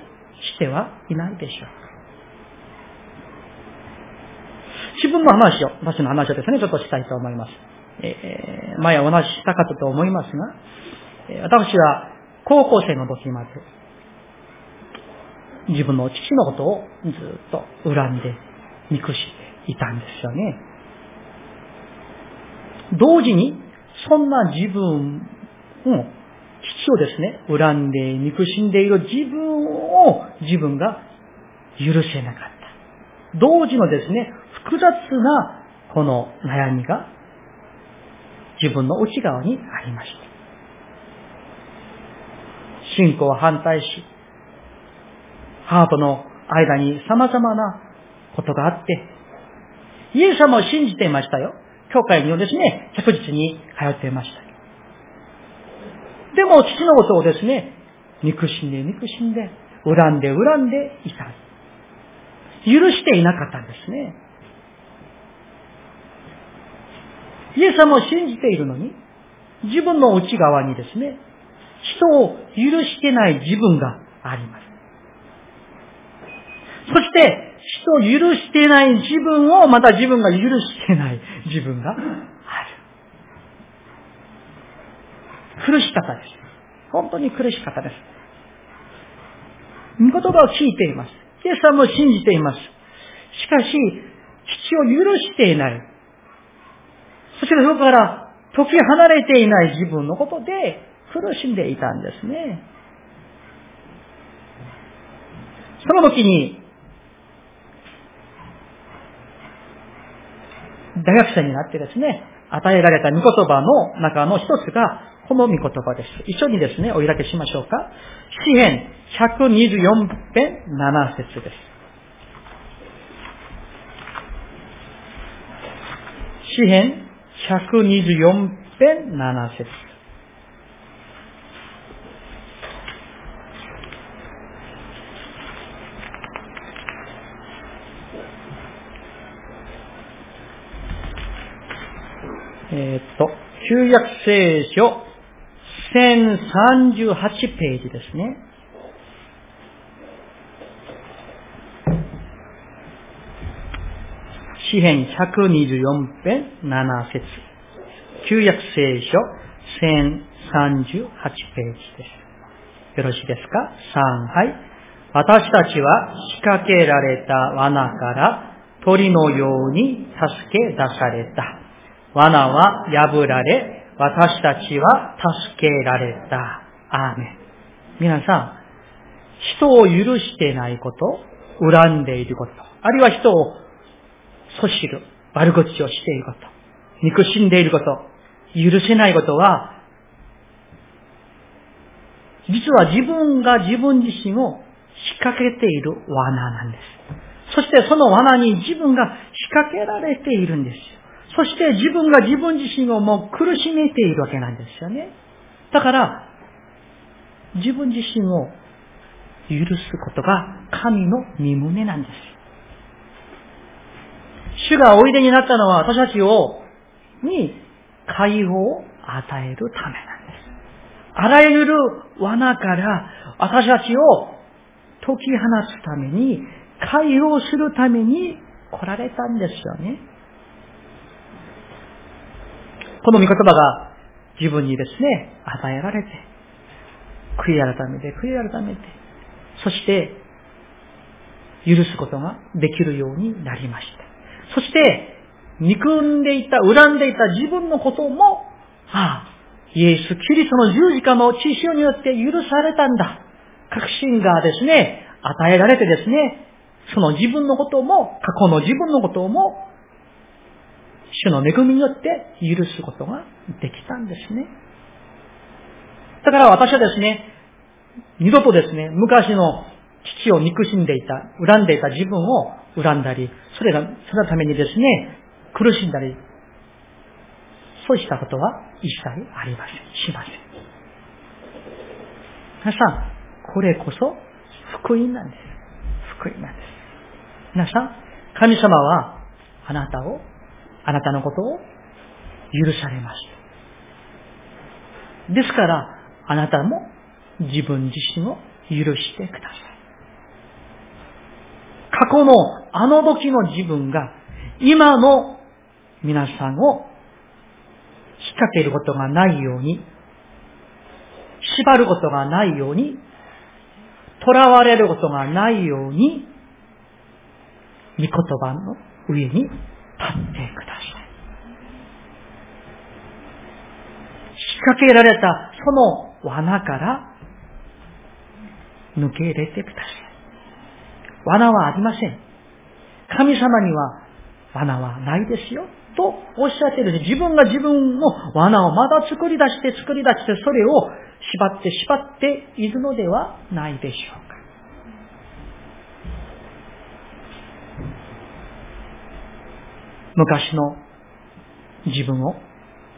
してはいないでしょうか。自分の話を、私の話をですね、ちょっとしたいと思います。えー、前お話ししたかったと思いますが、私は高校生の時まで、自分の父のことをずっと恨んで、憎していたんですよね。同時に、そんな自分を、父をですね、恨んで憎しんでいる自分を自分が許せなかった。同時のですね、複雑なこの悩みが自分の内側にありました。信仰を反対し、ハートの間に様々なことがあって、イエス様を信じていましたよ。教会にですね、着実に通っていました。でも、父のことをですね、憎しんで憎しんで、恨んで恨んでいた。許していなかったんですね。イエス様を信じているのに、自分の内側にですね、人を許してない自分があります。そして、人を許してない自分をまた自分が許してない自分がある。苦しかったです。本当に苦しかったです。御言葉を聞いています。イエス様を信じています。しかし、父を許していない。そしてそこから解き離れていない自分のことで苦しんでいたんですね。その時に、大学生になってですね、与えられた御言葉の中の一つが、この御言葉です。一緒にですね、お開けしましょうか。詩編124編7節です。詩編124編7節えっと、旧約聖書1038ページですね。詩編124編7節旧約聖書1038ページです。よろしいですか ?3、はい。私たちは仕掛けられた罠から鳥のように助け出された。罠は破られ、私たちは助けられた。アーメン。皆さん、人を許してないこと、恨んでいること、あるいは人を阻止る、悪口をしていること、憎しんでいること、許せないことは、実は自分が自分自身を仕掛けている罠なんです。そしてその罠に自分が仕掛けられているんですよ。そして自分が自分自身をもう苦しめているわけなんですよね。だから、自分自身を許すことが神の身胸なんです。主がおいでになったのは私たちを、に解放を与えるためなんです。あらゆる罠から私たちを解き放つために、解放するために来られたんですよね。この御言葉が自分にですね、与えられて、悔い改めて、悔い改めて、そして、許すことができるようになりました。そして、憎んでいた、恨んでいた自分のことも、ああ、イエス・キリストの十字架の血潮によって許されたんだ。確信がですね、与えられてですね、その自分のことも、過去の自分のことも主の恵みによって許すことができたんですね。だから私はですね、二度とですね、昔の父を憎しんでいた、恨んでいた自分を恨んだり、それが、そのためにですね、苦しんだり、そうしたことは一切ありません。しません。皆さん、これこそ福音なんです。福音なんです。皆さん、神様はあなたをあなたのことを許されました。ですから、あなたも自分自身を許してください。過去のあの時の自分が今の皆さんを引っ掛けることがないように、縛ることがないように、囚われることがないように、御言葉の上に立ってください。仕掛けられたその罠から抜け入れてください。罠はありません。神様には罠はないですよ。とおっしゃってる自分が自分の罠をまだ作り出して作り出してそれを縛って縛っているのではないでしょうか。昔の自分を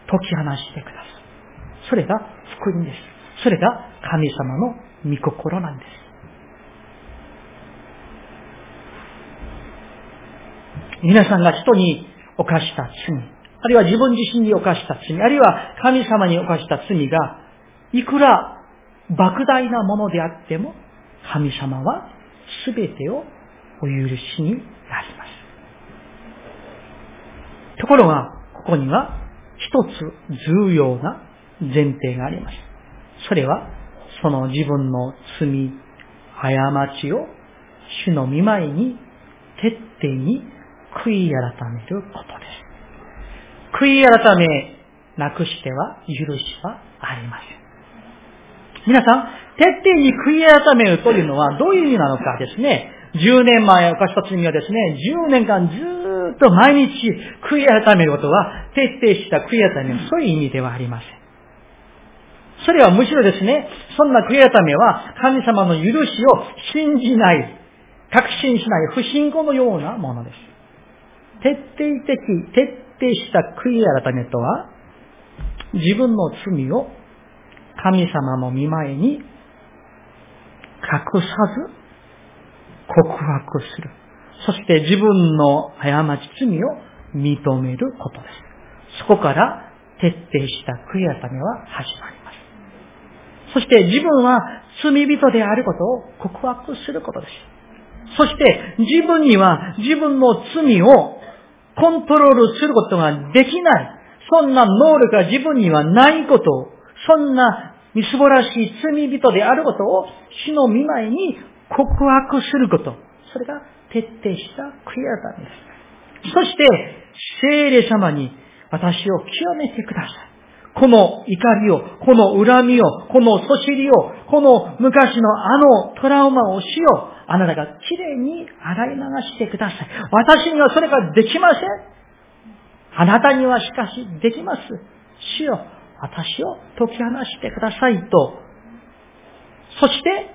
解き放してください。それが福音です。それが神様の御心なんです。皆さんが人に犯した罪、あるいは自分自身に犯した罪、あるいは神様に犯した罪が、いくら莫大なものであっても、神様は全てをお許しになります。ところが、ここには一つ重要な前提があります。それは、その自分の罪、過ちを主の見舞いに徹底に悔い改めることです。悔い改めなくしては許しはありません。皆さん、徹底に悔い改めるというのはどういう意味なのかですね。10年前犯した罪はですね、10年間ずっと毎日悔い改めることは、徹底した悔い改める、そういう意味ではありません。それはむしろですね、そんな悔い改めは神様の許しを信じない、確信しない不信仰のようなものです。徹底的、徹底した悔い改めとは、自分の罪を神様の見前に隠さず告白する。そして自分の過ち罪を認めることです。そこから徹底した悔い改めは始まります。そして自分は罪人であることを告白することです。そして自分には自分の罪をコントロールすることができない。そんな能力が自分にはないことを、そんなみすぼらしい罪人であることを死の見舞いに告白すること。それが徹底した悔い改めです。そして、聖霊様に私を清めてください。この怒りを、この恨みを、このそしりを、この昔のあのトラウマを死を、あなたがきれいに洗い流してください。私にはそれができません。あなたにはしかしできます。主よ、私を解き放してくださいと。そして、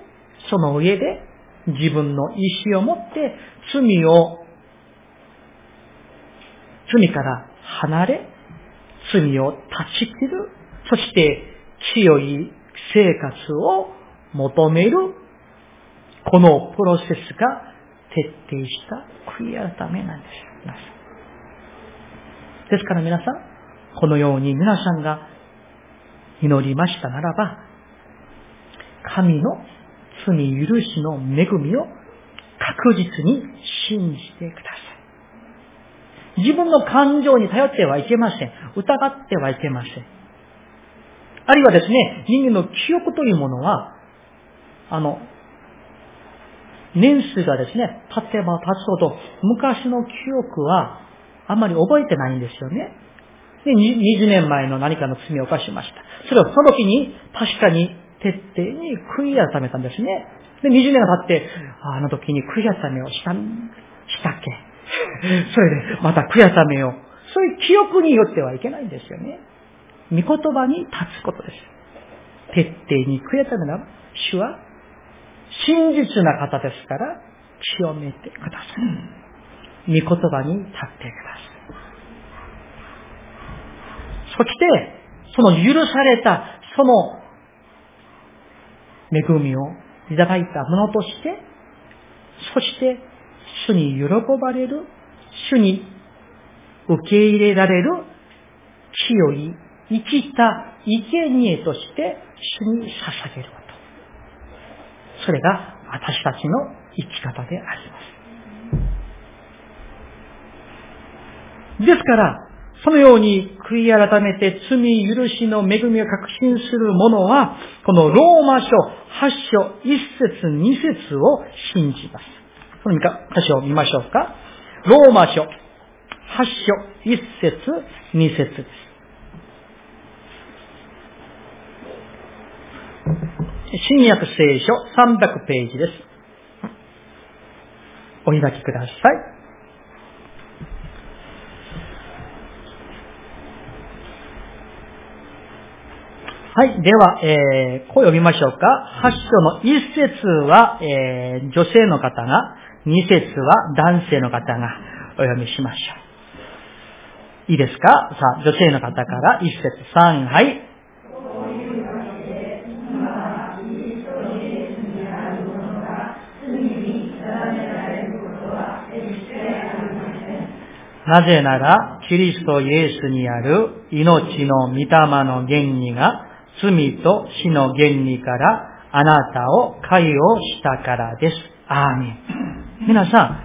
その上で自分の意志を持って罪を、罪から離れ、罪を断ち切る、そして清い生活を求める、このプロセスが徹底した悔い改めなんです。ですから皆さん、このように皆さんが祈りましたならば、神の罪許しの恵みを確実に信じてください。自分の感情に頼ってはいけません。疑ってはいけません。あるいはですね、人間の記憶というものは、あの、年数がですね、経てば経つほど、昔の記憶はあまり覚えてないんですよね。で、20年前の何かの罪を犯しました。それをその時に確かに徹底に悔い改めたんですね。で、20年が経って、あの時に悔い改めをした、したっけ それで、また悔い改めを。そういう記憶によってはいけないんですよね。御言葉に立つことです。徹底に悔い改めなら、主は真実な方ですから、清めてください。御言葉に立ってください。そして、その許された、その恵みをいただいたものとして、そして主に喜ばれる、主に受け入れられる清い生きた生贄として主に捧げる。それが私たちの生き方であります。ですから、そのように悔い改めて罪許しの恵みを確信する者は、このローマ書8章1節2節を信じます。その箇所を見ましょうか。ローマ書8章1節2節です。新約聖書300ページです。お開きください。はい。では、えー、こう読みましょうか。8章の1節は、えー、女性の方が、2節は男性の方がお読みしましょう。いいですか？さあ、女性の方から1節3、はい。なぜなら、キリストイエスにある命の御霊の原理が罪と死の原理からあなたを解放したからです。アーメン。皆さん、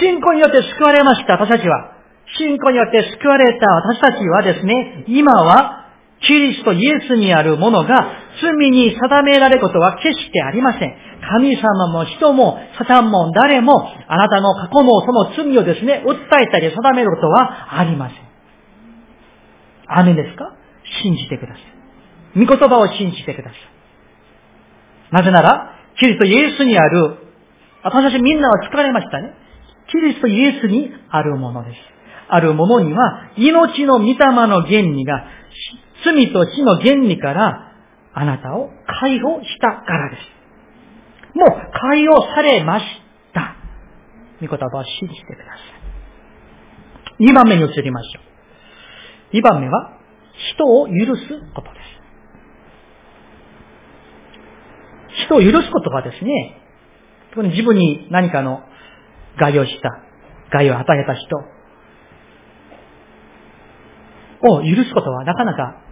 信仰によって救われました、私たちは。信仰によって救われた私たちはですね、今は、キリストイエスにあるものが罪に定められることは決してありません。神様も人も、サタンも誰も、あなたの過去もその罪をですね、訴えたり定めることはありません。アーメンですか？信じてください。御言葉を信じてください。なぜなら、キリストイエスにある、私たちみんなは疲れましたね。キリストイエスにあるものです。あるものには、命の御霊の原理が、罪と死の原理から、あなたを解放したからです。もう解放されました。御言葉を信じてください。2番目に移りましょう。2番目は、人を許すことです。人を許すことはですね、自分に何かの害をした、害を与えた人を許すことはなかなか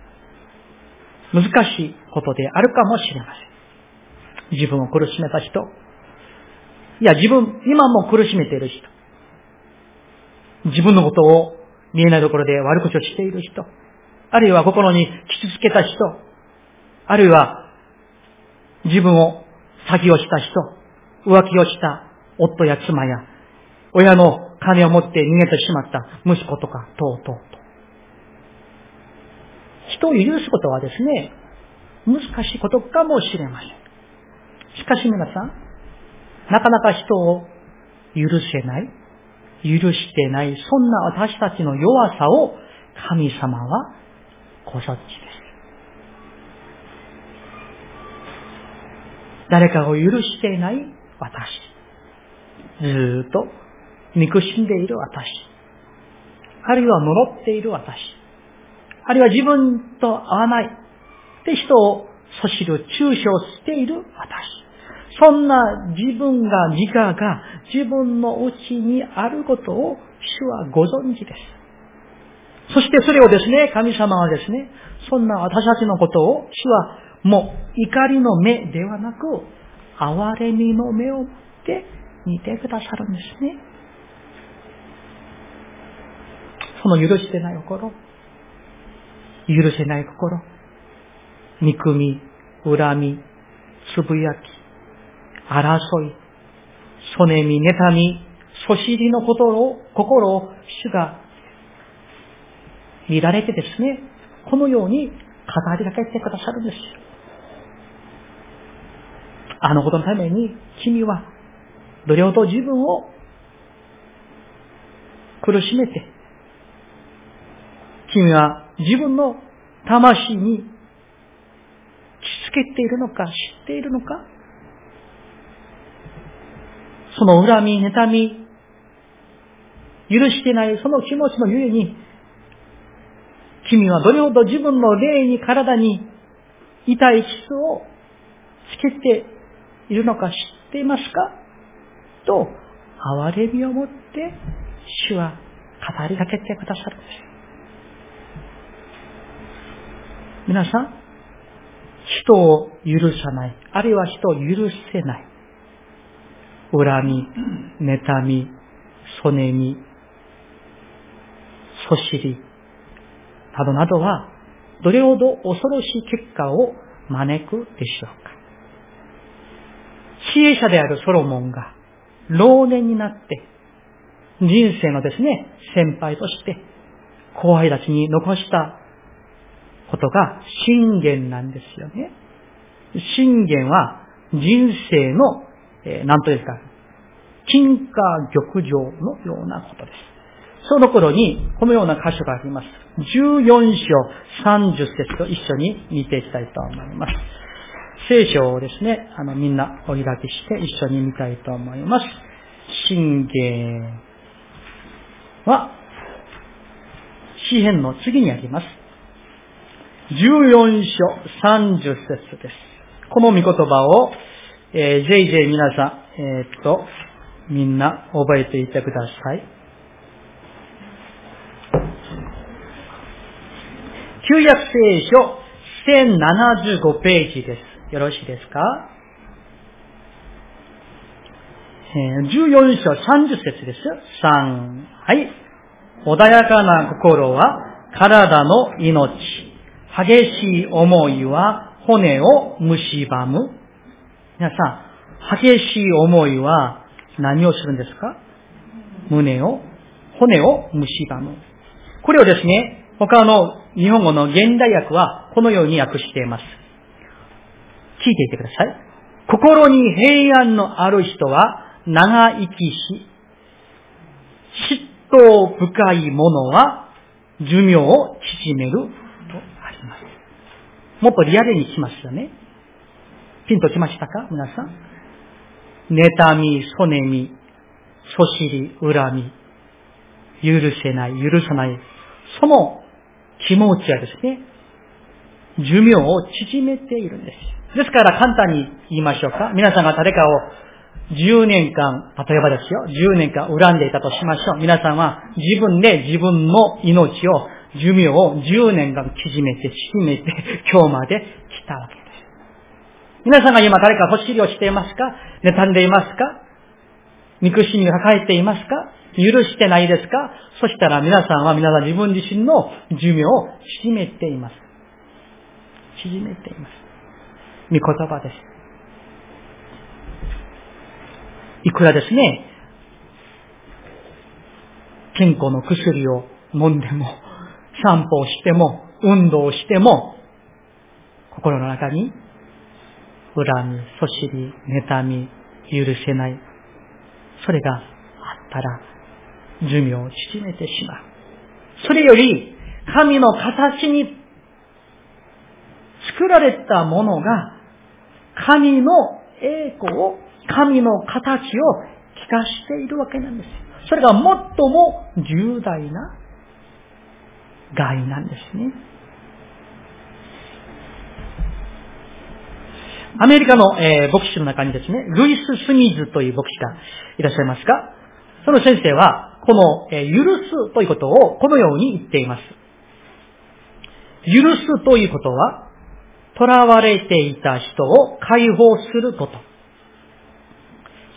難しいことであるかもしれません。自分を苦しめた人、いや自分、今も苦しめている人、自分のことを見えないところで悪口をしている人、あるいは心に傷つけた人、あるいは自分を詐欺をした人、浮気をした夫や妻や、親の金を持って逃げてしまった息子とか、とうとう。人を許すことはですね、難しいことかもしれません。しかし皆さん、なかなか人を許せない、許してない、そんな私たちの弱さを神様はご察知です。誰かを許していない私。ずっと憎しんでいる私。あるいは呪っている私。あるいは自分と合わない。って人をそしる、中傷している私。そんな自分が、自我が自分のうちにあることを主はご存知です。そしてそれをですね、神様はですね、そんな私たちのことを、主はもう怒りの目ではなく、憐れみの目を持って見てくださるんですね。その許してない心、許せない心、憎み、恨み、つぶやき、争い、そねみ、妬み、そしりのことを、心を主が見られてですね、このように語りかけてくださるんです。あのことのために君はどれほど自分を苦しめて、君は自分の魂にしつけているのか、知っているのか、その恨み、妬み、許してないその気持ちのゆえに、君はどれほど自分の霊に体に痛い傷をつけているのか知っていますか？と、哀れみを持って、主は語りかけてくださるんです。皆さん、人を許さない、あるいは人を許せない。恨み、妬み、そねみ、そしり、などなどは、どれほど恐ろしい結果を招くでしょうか。知恵者であるソロモンが、老年になって、人生のですね、先輩として、後輩たちに残したことが信玄なんですよね。信玄は人生の、えー、何とですか、金貨玉上のようなことです。その頃に、このような箇所があります。14章30節と一緒に見ていきたいと思います。聖書をですね、あの、みんなお開きして一緒に見たいと思います。信玄は、詩篇の次にあります。14章30節です。この御言葉を、えー、ぜいぜい皆さん、えー、っと、みんな覚えていてください。旧約聖書1075ページです。よろしいですか？14章30節です。3。はい。穏やかな心は体の命。激しい思いは骨を蝕む。皆さん、激しい思いは何をするんですか？胸を、骨を蝕む。これをですね、他の日本語の現代訳はこのように訳しています。聞いていてください。心に平安のある人は長生きし、嫉妬深い者は寿命を縮める。もっとリアルにしますよね。ピンときましたか？皆さん。妬み、そねみ、そしり、恨み、許せない、許さない、その気持ちはですね、寿命を縮めているんです。ですから簡単に言いましょうか。皆さんが誰かを10年間、例えばですよ、10年間恨んでいたとしましょう。皆さんは自分で自分の命を、寿命を10年間縮めて、縮めて、今日まで来たわけです。皆さんが今誰か欲しりをしていますか？妬んでいますか？憎しみを抱えていますか？許してないですか？そしたら皆さんは皆さん自分自身の寿命を縮めています。縮めています。御言葉です。いくらですね、健康の薬を飲んでも、散歩をしても、運動をしても、心の中に恨み、そしり、妬み、許せない。それがあったら、寿命を縮めてしまう。それより、神の形に作られたものが、神の栄光を、神の形を聞かしているわけなんです。それが最も重大な害なんですね。アメリカの、えー、牧師の中にですね、ルイス・スミズという牧師がいらっしゃいますかその先生は、この、えー、許すということをこのように言っています。許すということは、囚われていた人を解放すること。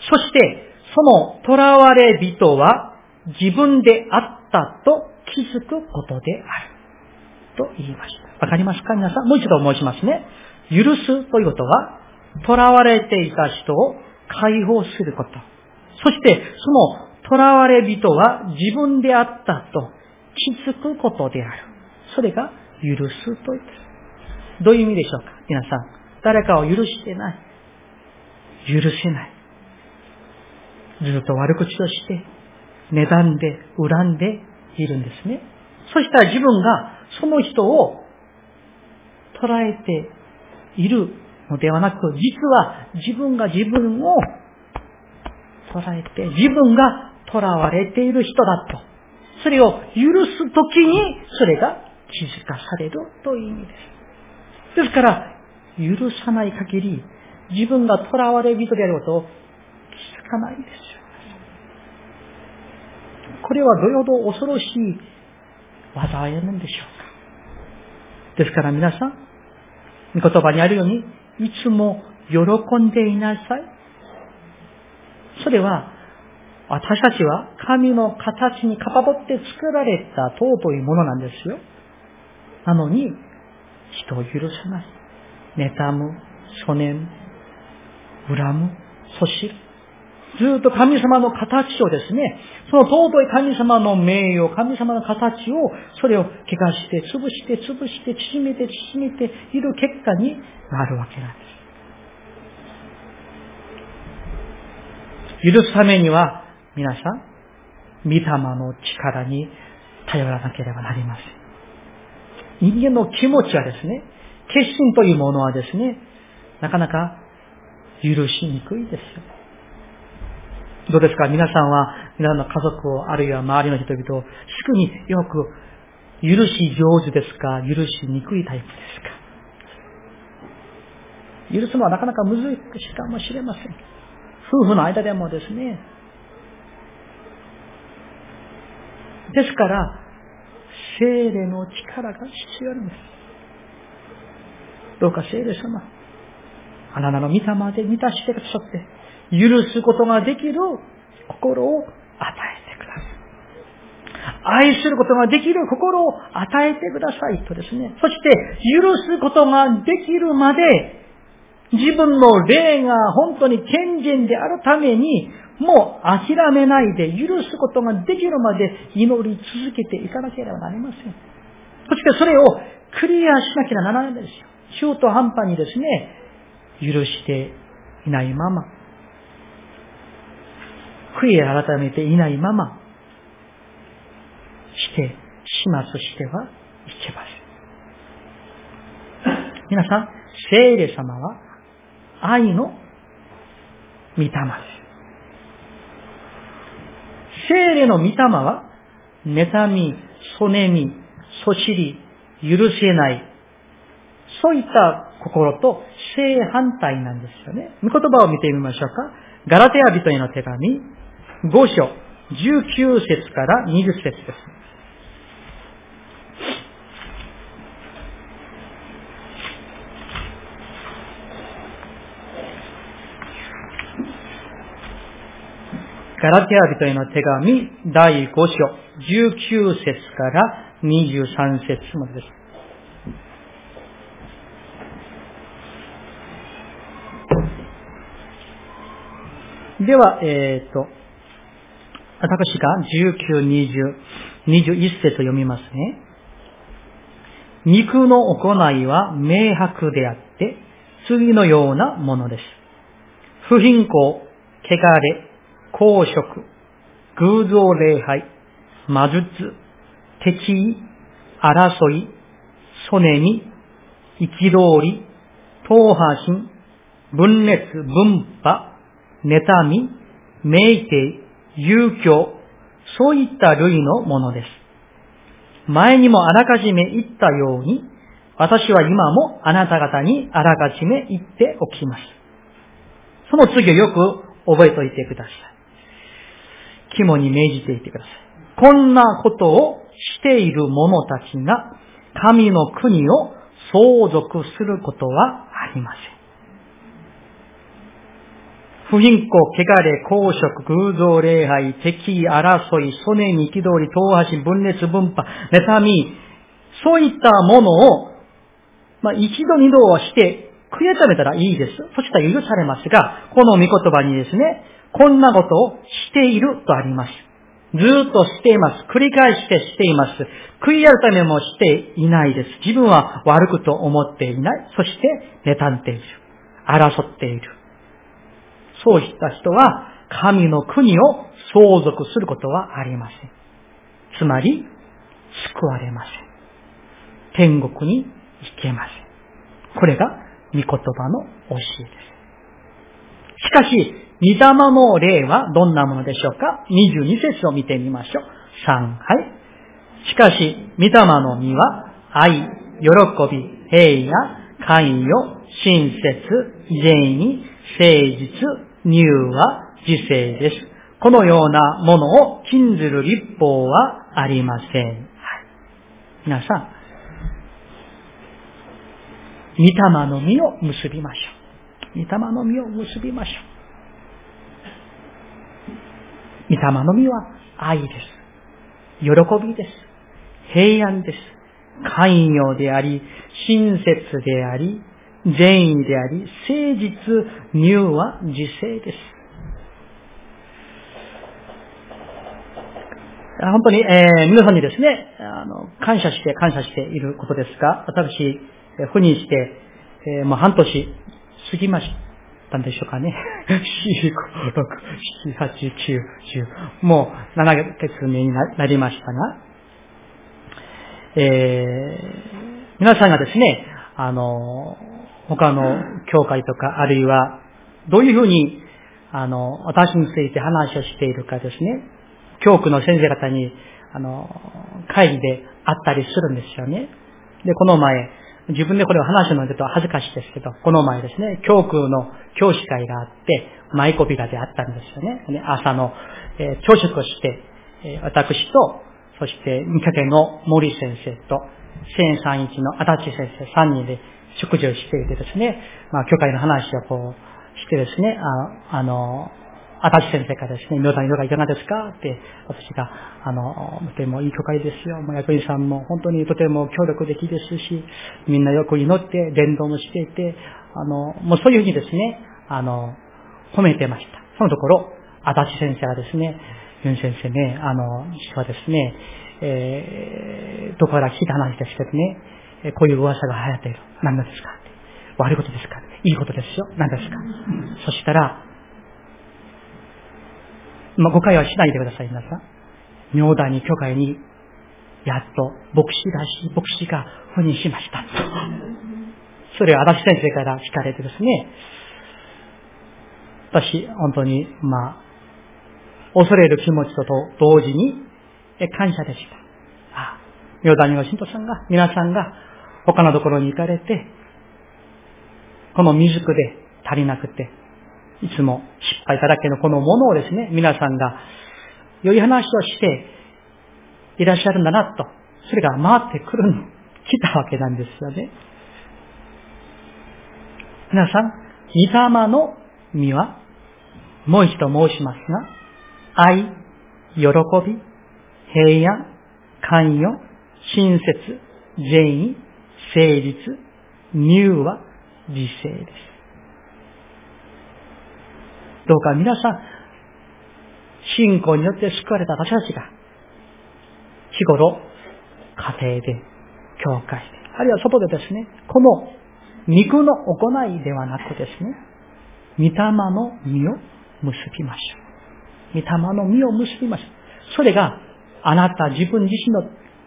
そして、その囚われ人は自分であったと気づくことである。と言いました。わかりますか？皆さん。もう一度申しますね。許すということは、囚われていた人を解放すること。そして、その囚われ人は自分であったと気づくことである。それが許すということです。どういう意味でしょうか？皆さん。誰かを許してない。許せない。ずっと悪口をして、妬んで、恨んでいるんですね。そしたら自分がその人を捉えているのではなく、実は自分が自分を捉えて、自分が囚われている人だと。それを許すときに、それが気づかされるという意味です。ですから、許さない限り、自分が囚われ人であることを気づかないんですよ。これはどれほど恐ろしい災いなんでしょうか？ですから皆さん、言葉にあるように、いつも喜んでいなさい。それは、私たちは神の形にかばぼって作られた尊いものなんですよ。なのに、人を許さない。妬む、そねむ、恨む、そしる。ずっと神様の形をですね、その尊い神様の名誉、神様の形を、それを怪我して、潰して、潰して、縮めて、縮めている結果になるわけなんです。許すためには、皆さん、御霊の力に頼らなければなりません。人間の気持ちはですね、決心というものはですね、なかなか許しにくいですよ。どうですか？皆さんは、皆さんの家族を、あるいは周りの人々を、すぐによく、許し上手ですか？許しにくいタイプですか？許すのはなかなか難しいかもしれません。夫婦の間でもですね。ですから、精霊の力が必要なんです。どうか精霊様、あなたの御霊で満たしてくださって、許すことができる心を与えてください。愛することができる心を与えてくださいとですね。そして、許すことができるまで、自分の霊が本当に健全であるために、もう諦めないで許すことができるまで祈り続けていかなければなりません。そしてそれをクリアしなければならないんですよ。中途半端にですね、許していないまま、悔い改めていないまま、して、始末してはいけません。皆さん、聖霊様は愛の御霊です。聖霊の御霊は、妬み、そねみ、そしり、許せない、そういった心と正反対なんですよね。御言葉を見てみましょうか。ガラテヤ人への手紙、5章、19節から20節です。ガラテヤ人への手紙第5章、19節から23節までです。では、えっ、ー、と、私が19、20、21節を読みますね。肉の行いは明白であって、次のようなものです。不貧困、汚れ、公職、偶像礼拝、魔術、敵意、争い、曽根に、憤り、党派心、分裂、分派、妬み、名帝、遊興、そういった類のものです。前にもあらかじめ言ったように、私は今もあなた方にあらかじめ言っておきます。その次をよく覚えておいてください。肝に銘じていてください。こんなことをしている者たちが神の国を相続することはありません。不貧困、汚れ、公職、偶像礼拝、敵意、争い、曽根に憤り、党派分裂、分派、妬み、そういったものを、まあ、一度二度はして、悔い改めたらいいです。そしたら許されますが、この御言葉にですね、こんなことをしているとあります。ずっとしています。繰り返してしています。悔い改めもしていないです。自分は悪くと思っていない。そして、妬んでいる。争っている。そうした人は神の国を相続することはありません。つまり、救われません。天国に行けません。これが御言葉の教えです。しかし、御霊の霊はどんなものでしょうか ?22 節を見てみましょう。3、はい。しかし、御霊の実は、愛、喜び、平野、寛容、親切、善意、誠実、乳は自制です。このようなものを禁ずる立法はありません。はい、皆さん、御霊の実を結びましょう。御霊の実を結びましょう。御霊の実は愛です。喜びです。平安です。寛容であり、親切であり、善意であり、誠実、乳は自制です。本当に、えー、皆さんにですね、あの、感謝して感謝していることですが、私、赴任して、えー、もう半年過ぎましたんでしょうかね。4、5、6、7、8、9、10。もう7ヶ月目になりましたが、えー、皆さんがですね、あの、他の教会とか、あるいは、どういうふうに、あの、私について話をしているかですね、教区の先生方に、あの、会議で会ったりするんですよね。で、この前、自分でこれを話すのでと恥ずかしいですけど、この前ですね、教区の教師会があって、舞妓びらであったんですよね。朝の、えー、朝食をして、えー、私と、そして、三家の森先生と、千三一の足立先生三人で食事をしていてですね、まあ、教会の話をこうしてですね、ああの、足立先生からですね、皆さん色がいかがですか？って、私が、あの、とてもいい教会ですよ。もう役員さんも本当にとても協力的ですし、みんなよく祈って伝道もしていて、あの、もうそういうふうにですね、あの、褒めてました。そのところ、足立先生がですね、ユン先生ね、あの、実はですね、えー、どこから聞いた話ですけどね、こういう噂が流行っている。何ですか悪いことですかいいことですよ。何ですかそしたら、まあ、誤解はしないでください、皆さん。妙大に教会に、やっと牧師らしい牧師が赴任しました。それを足立先生から聞かれてですね、私、本当に、まあ、恐れる気持ちと同時に、感謝でした。ああ、妙大の信徒さんが、皆さんが、他のところに行かれて、この未熟で足りなくて、いつも失敗だらけのこのものをですね、皆さんが良い話をしていらっしゃるんだなと、それが回ってくるの、来たわけなんですよね。皆さん、御霊の実は、もう一度申しますが、愛、喜び、平安、寛容、親切、善意、誠実、乳和、自制です。どうか皆さん、信仰によって救われた私たちが、日頃、家庭で、教会で、あるいは外でですね、この肉の行いではなくですね、御霊の実を結びましょう。御霊の実を結びましょう。それがあなた自分自身の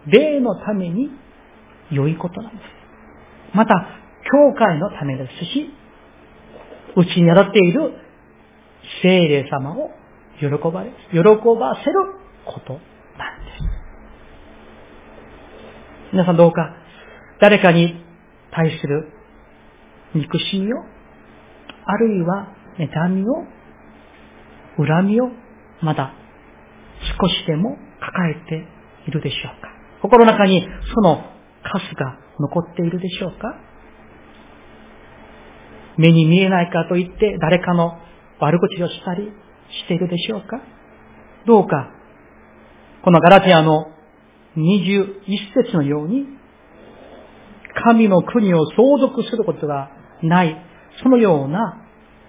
霊のために良いことなんです。また、教会のためですし、うちに宿っている聖霊様を喜ばれ、喜ばせることなんです。皆さんどうか、誰かに対する憎しみを、あるいは妬みを、恨みを、まだ少しでも抱えているでしょうか心の中にそのカスが残っているでしょうか？目に見えないかといって誰かの悪口をしたりしているでしょうか？どうか、このガラティアの21節のように、神の国を相続することがない、そのような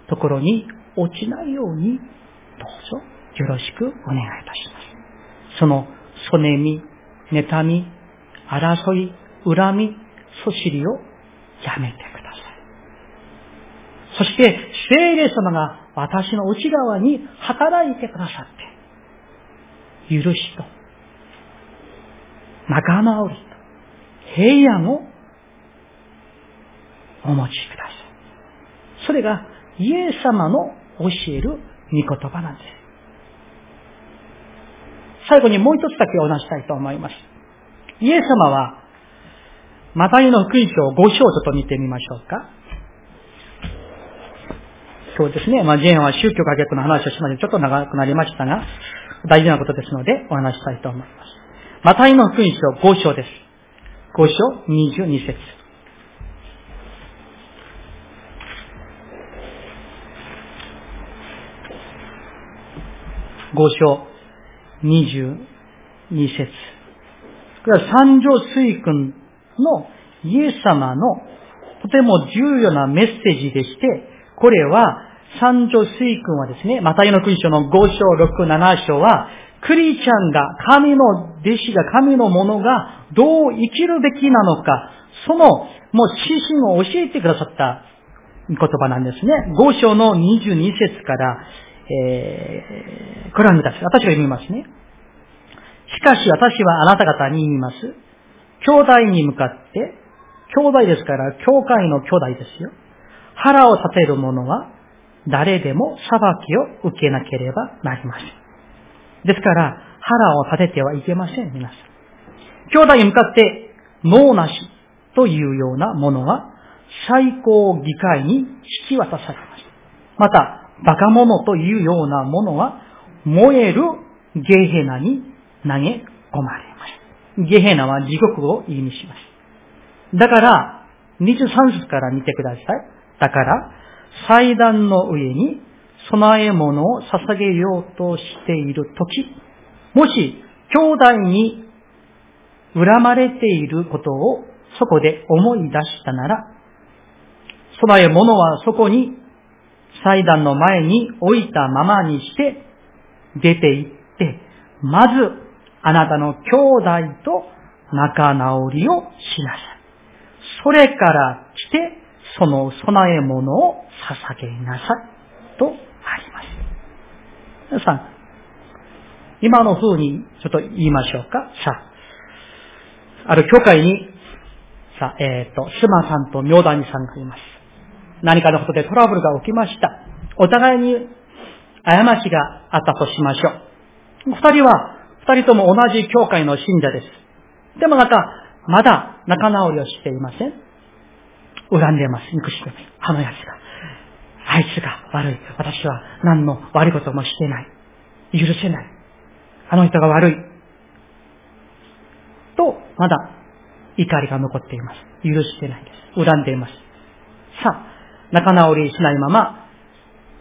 ところに落ちないように、どうぞよろしくお願いいたします。その、そねみ、妬み、争い、恨み、そしりをやめてください。そして、聖霊様が私の内側に働いてくださって、許しと、仲間折りと、平安をお持ちください。それがイエス様の教える御言葉なんです。最後にもう一つだけお話したいと思います。イエス様は、マタイの福音書5章ちょっと見てみましょうか。そうですね。まあ、ジェーンは宗教改革の話をしまでちょっと長くなりましたが、大事なことですのでお話したいと思います。マタイの福音書5章です。5章22節五章22節これは三条水君のイエス様のとても重要なメッセージでして、これは三条水君はですね、マタイの勲章の5章、6、7章は、クリーちゃんが、神の弟子が、神のものが、どう生きるべきなのか、その、もう指針を教えてくださった言葉なんですね。5章の22節から、えー、ご覧ください。私が読みますね。しかし私はあなた方に言います。兄弟に向かって、兄弟ですから、教会の兄弟ですよ。腹を立てる者は、誰でも裁きを受けなければなりません。ですから、腹を立ててはいけません、皆さん。兄弟に向かって、脳なしというようなものは、最高議会に引き渡されます。また、バカ者というようなものは、燃えるゲヘナに投げ込まれ。ゲヘナは地獄を意味します。だから、23節から見てください。だから、祭壇の上に供え物を捧げようとしているとき、もし兄弟に恨まれていることをそこで思い出したなら、供え物はそこに祭壇の前に置いたままにして出て行って、まずあなたの兄弟と仲直りをしなさい。それから来て、その供え物を捧げなさい。とあります。皆さん、今の風にちょっと言いましょうか。さあ、ある教会に、さあ、えっ、ー、と、スマさんと妙谷さんがいます。何かのことでトラブルが起きました。お互いに過ちがあったとしましょう。二人は、二人とも同じ教会の信者です。でもまた、まだ仲直りをしていません。恨んでいます。憎してます。あの奴が。あいつが悪い。私は何の悪いこともしてない。許せない。あの人が悪い。と、まだ怒りが残っています。許してないです。恨んでいます。さあ、仲直りしないまま、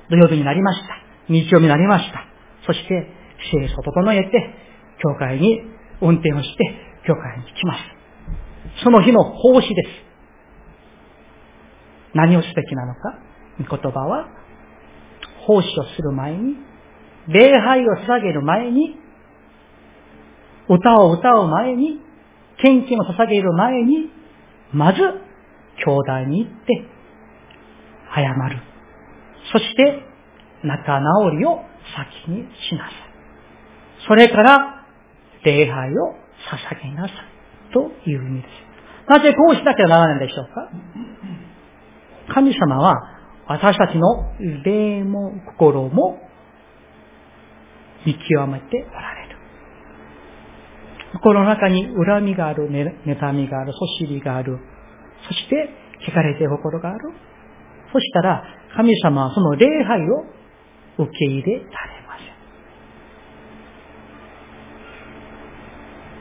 土曜日になりました。日曜日になりました。そして、清掃を整えて、教会に運転をして、教会に来ます。その日の奉仕です。何をすべきなのか？御言葉は、奉仕をする前に、礼拝を捧げる前に、歌を歌う前に、献金を捧げる前に、まず、兄弟に行って、謝る。そして、仲直りを先にしなさい。それから、礼拝を捧げなさい。という意味です。なぜこうしなきゃならないんでしょうか？神様は私たちの霊も心も見極めておられる。心の中に恨みがある、妬みがある、そしりがある、そして聞かれて心がある。そしたら、神様はその礼拝を受け入れられません。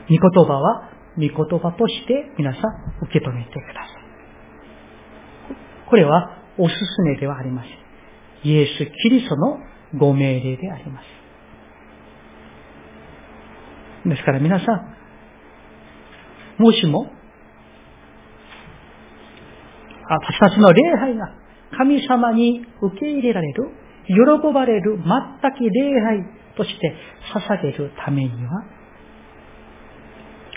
御言葉は、御言葉として皆さん受け止めてください。これはおすすめではありません。イエス・キリストのご命令であります。ですから皆さん、もしも、私たちの礼拝が神様に受け入れられる、喜ばれる、全く礼拝として捧げるためには、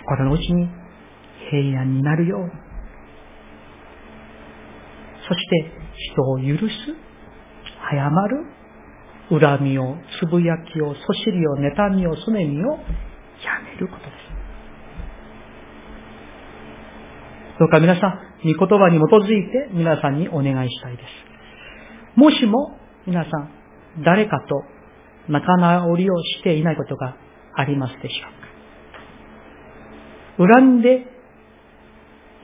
心のうちに平安になるように、そして人を許す、謝る、恨みを、つぶやきを、そしりを、妬みを、すねみをやめることです。どうか皆さん、御言葉に基づいて皆さんにお願いしたいです。もしも皆さん、誰かと仲直りをしていないことがありますでしょうか恨んで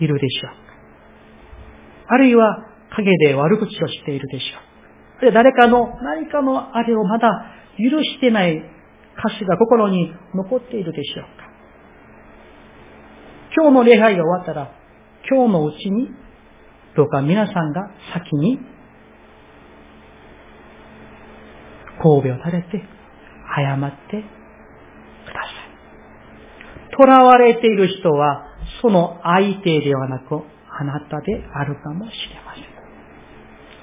いるでしょうかあるいは陰で悪口をしているでしょう。誰かの何かのあれをまだ許してない歌詞が心に残っているでしょうか。今日の礼拝が終わったら、今日のうちに、どうか皆さんが先に、神戸を垂れて、謝ってください。囚われている人は、その相手ではなく、あなたであるかもしれません。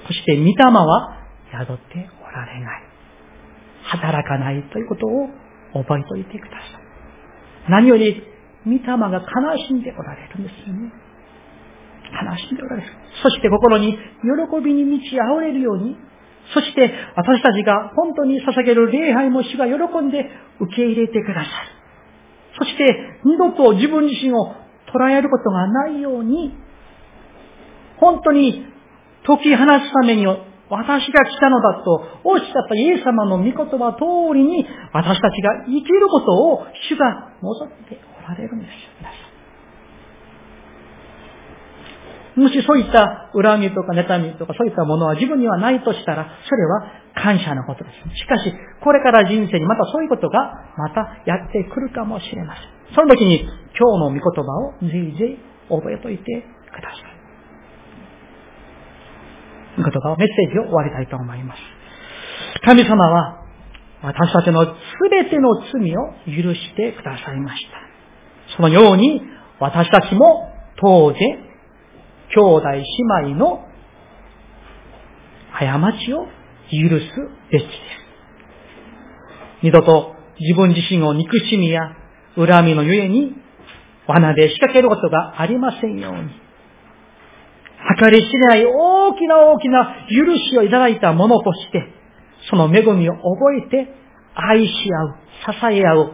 そして、御霊は宿っておられない。働かないということを覚えておいてください。何より、御霊が悲しんでおられるんですよね。悲しんでおられる。そして心に喜びに満ち溢れるように、そして私たちが本当に捧げる礼拝も主が喜んで受け入れてくださる。そして二度と自分自身を捉えることがないように、本当に解き放つために私が来たのだとおっしゃったイエス様の御言葉通りに私たちが生きることを主が望んでおられるんです。もしそういった恨みとか妬みとかそういったものは自分にはないとしたら、それは感謝のことです。しかし、これから人生にまたそういうことがまたやってくるかもしれません。その時に今日の御言葉をぜひぜひ覚えておいてください。御言葉をメッセージを終わりたいと思います。神様は私たちのすべての罪を許してくださいました。そのように私たちも当然兄弟姉妹の過ちを許すべきです。二度と自分自身を憎しみや恨みのゆえに罠で仕掛けることがありませんように。計り知れない大きな大きな許しをいただいたものとして、その恵みを覚えて愛し合う、支え合う、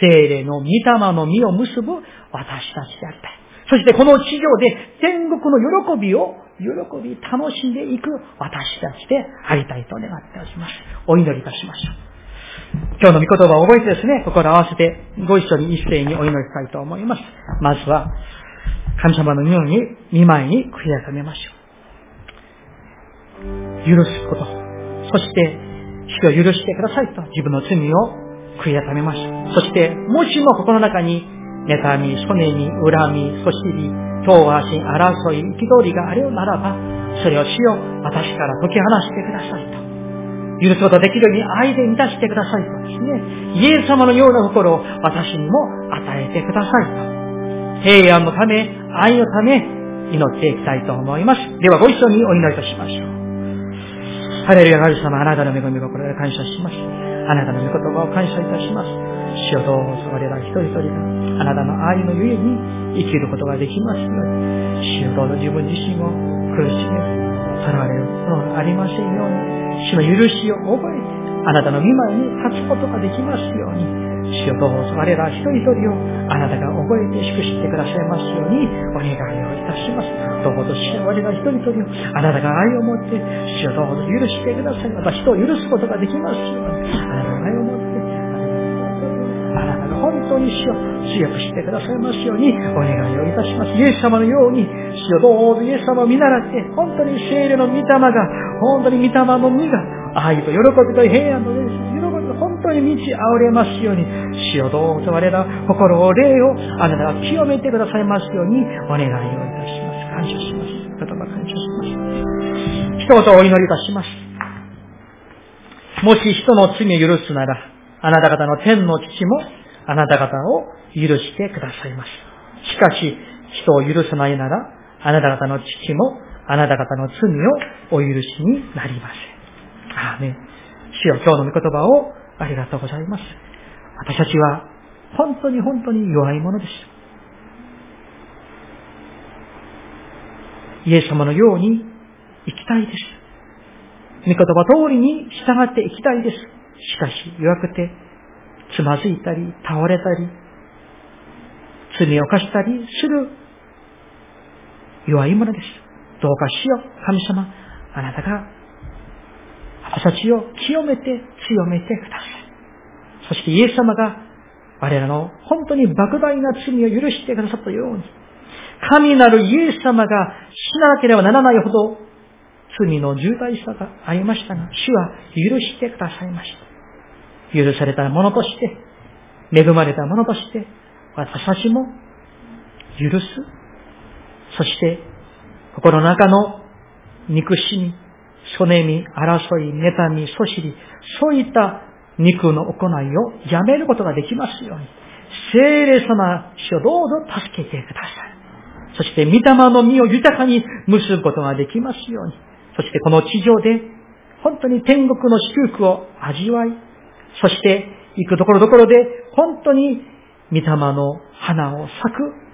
精霊の御霊の実を結ぶ私たちでありた。そしてこの地上で天国の喜びを、喜び楽しんでいく私たちでありたいと願っております。お祈りいたしましょう。今日の御言葉を覚えてですね、心合わせてご一緒に一斉にお祈りしたいと思います。まずは、神様のように見舞いに悔い改めましょう。許すこと。そして、主を許してくださいと自分の罪を悔い改めましょう。そして、もしも心の中に妬み、曽根に、恨み、そしり、遠足、争い、憤りがあるならば、それをしよ、私から解き放してくださいと。許すことができるように愛で満たしてくださいとですね。イエス様のような心を私にも与えてくださいと。平安のため、愛のため、祈っていきたいと思います。ではご一緒にお祈りいたしましょう。ハレルヤ神様、あなたの恵み心で感謝します。あなたの御言葉を感謝いたします。主よどうぞ我ら一人一人があなたの愛のゆえに生きることができますように、主よどうぞ自分自身を苦しめ、囚われるものがありませんように、主の許しを覚えて、あなたの御前に立つことができますように、主よどうぞ我ら一人一人をあなたが覚えて祝してくださいますようにお願いをいたします。どうぞ主よ我ら一人一人をあなたが愛を持って、主よどうぞ許してください。また人を許すことができますように、あなたが愛を持ってあなたが本当に主を強くしてくださいますようにお願いをいたします。イエス様のように、主をどうぞイエス様を見習って、本当に聖霊の御霊が、本当に御霊の実が、愛と喜びと平安と喜びと本当に満ち溢れますように、主をどうぞ我ら心を霊をあなたが清めてくださいますようにお願いをいたします。感謝します。言葉感謝します。一言お祈りいたします。もし人の罪を許すなら、あなた方の天の父もあなた方を許してくださいます。しかし、人を許さないなら、あなた方の父もあなた方の罪をお許しになりません。アーメン。主よ、今日の御言葉をありがとうございます。私たちは本当に本当に弱いものです。イエス様のように生きたいです。御言葉通りに従っていきたいです。しかし弱くて、つまずいたり、倒れたり、罪を犯したりする弱いものです。どうかしよう、神様。あなたが私たちを清めて強めてください。そしてイエス様が我らの本当に莫大な罪を許してくださったように、神なるイエス様が死ななければならないほど罪の重大さがありましたが、主は許してくださいました。許されたものとして、恵まれたものとして、私たちも許す。そして、心の中の憎しみ、そねみ、争い、妬み、そしり、そういった肉の行いをやめることができますように。聖霊様、主をどうぞ助けてください。そして、御霊の実を豊かに結ぶことができますように。そして、この地上で、本当に天国の祝福を味わい、そして、行くところどころで、本当に、御霊の花を咲く、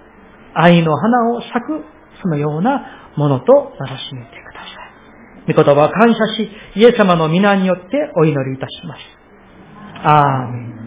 愛の花を咲く、そのようなものとならしめてください。御言葉を感謝し、イエス様の皆によってお祈りいたします。アーメン。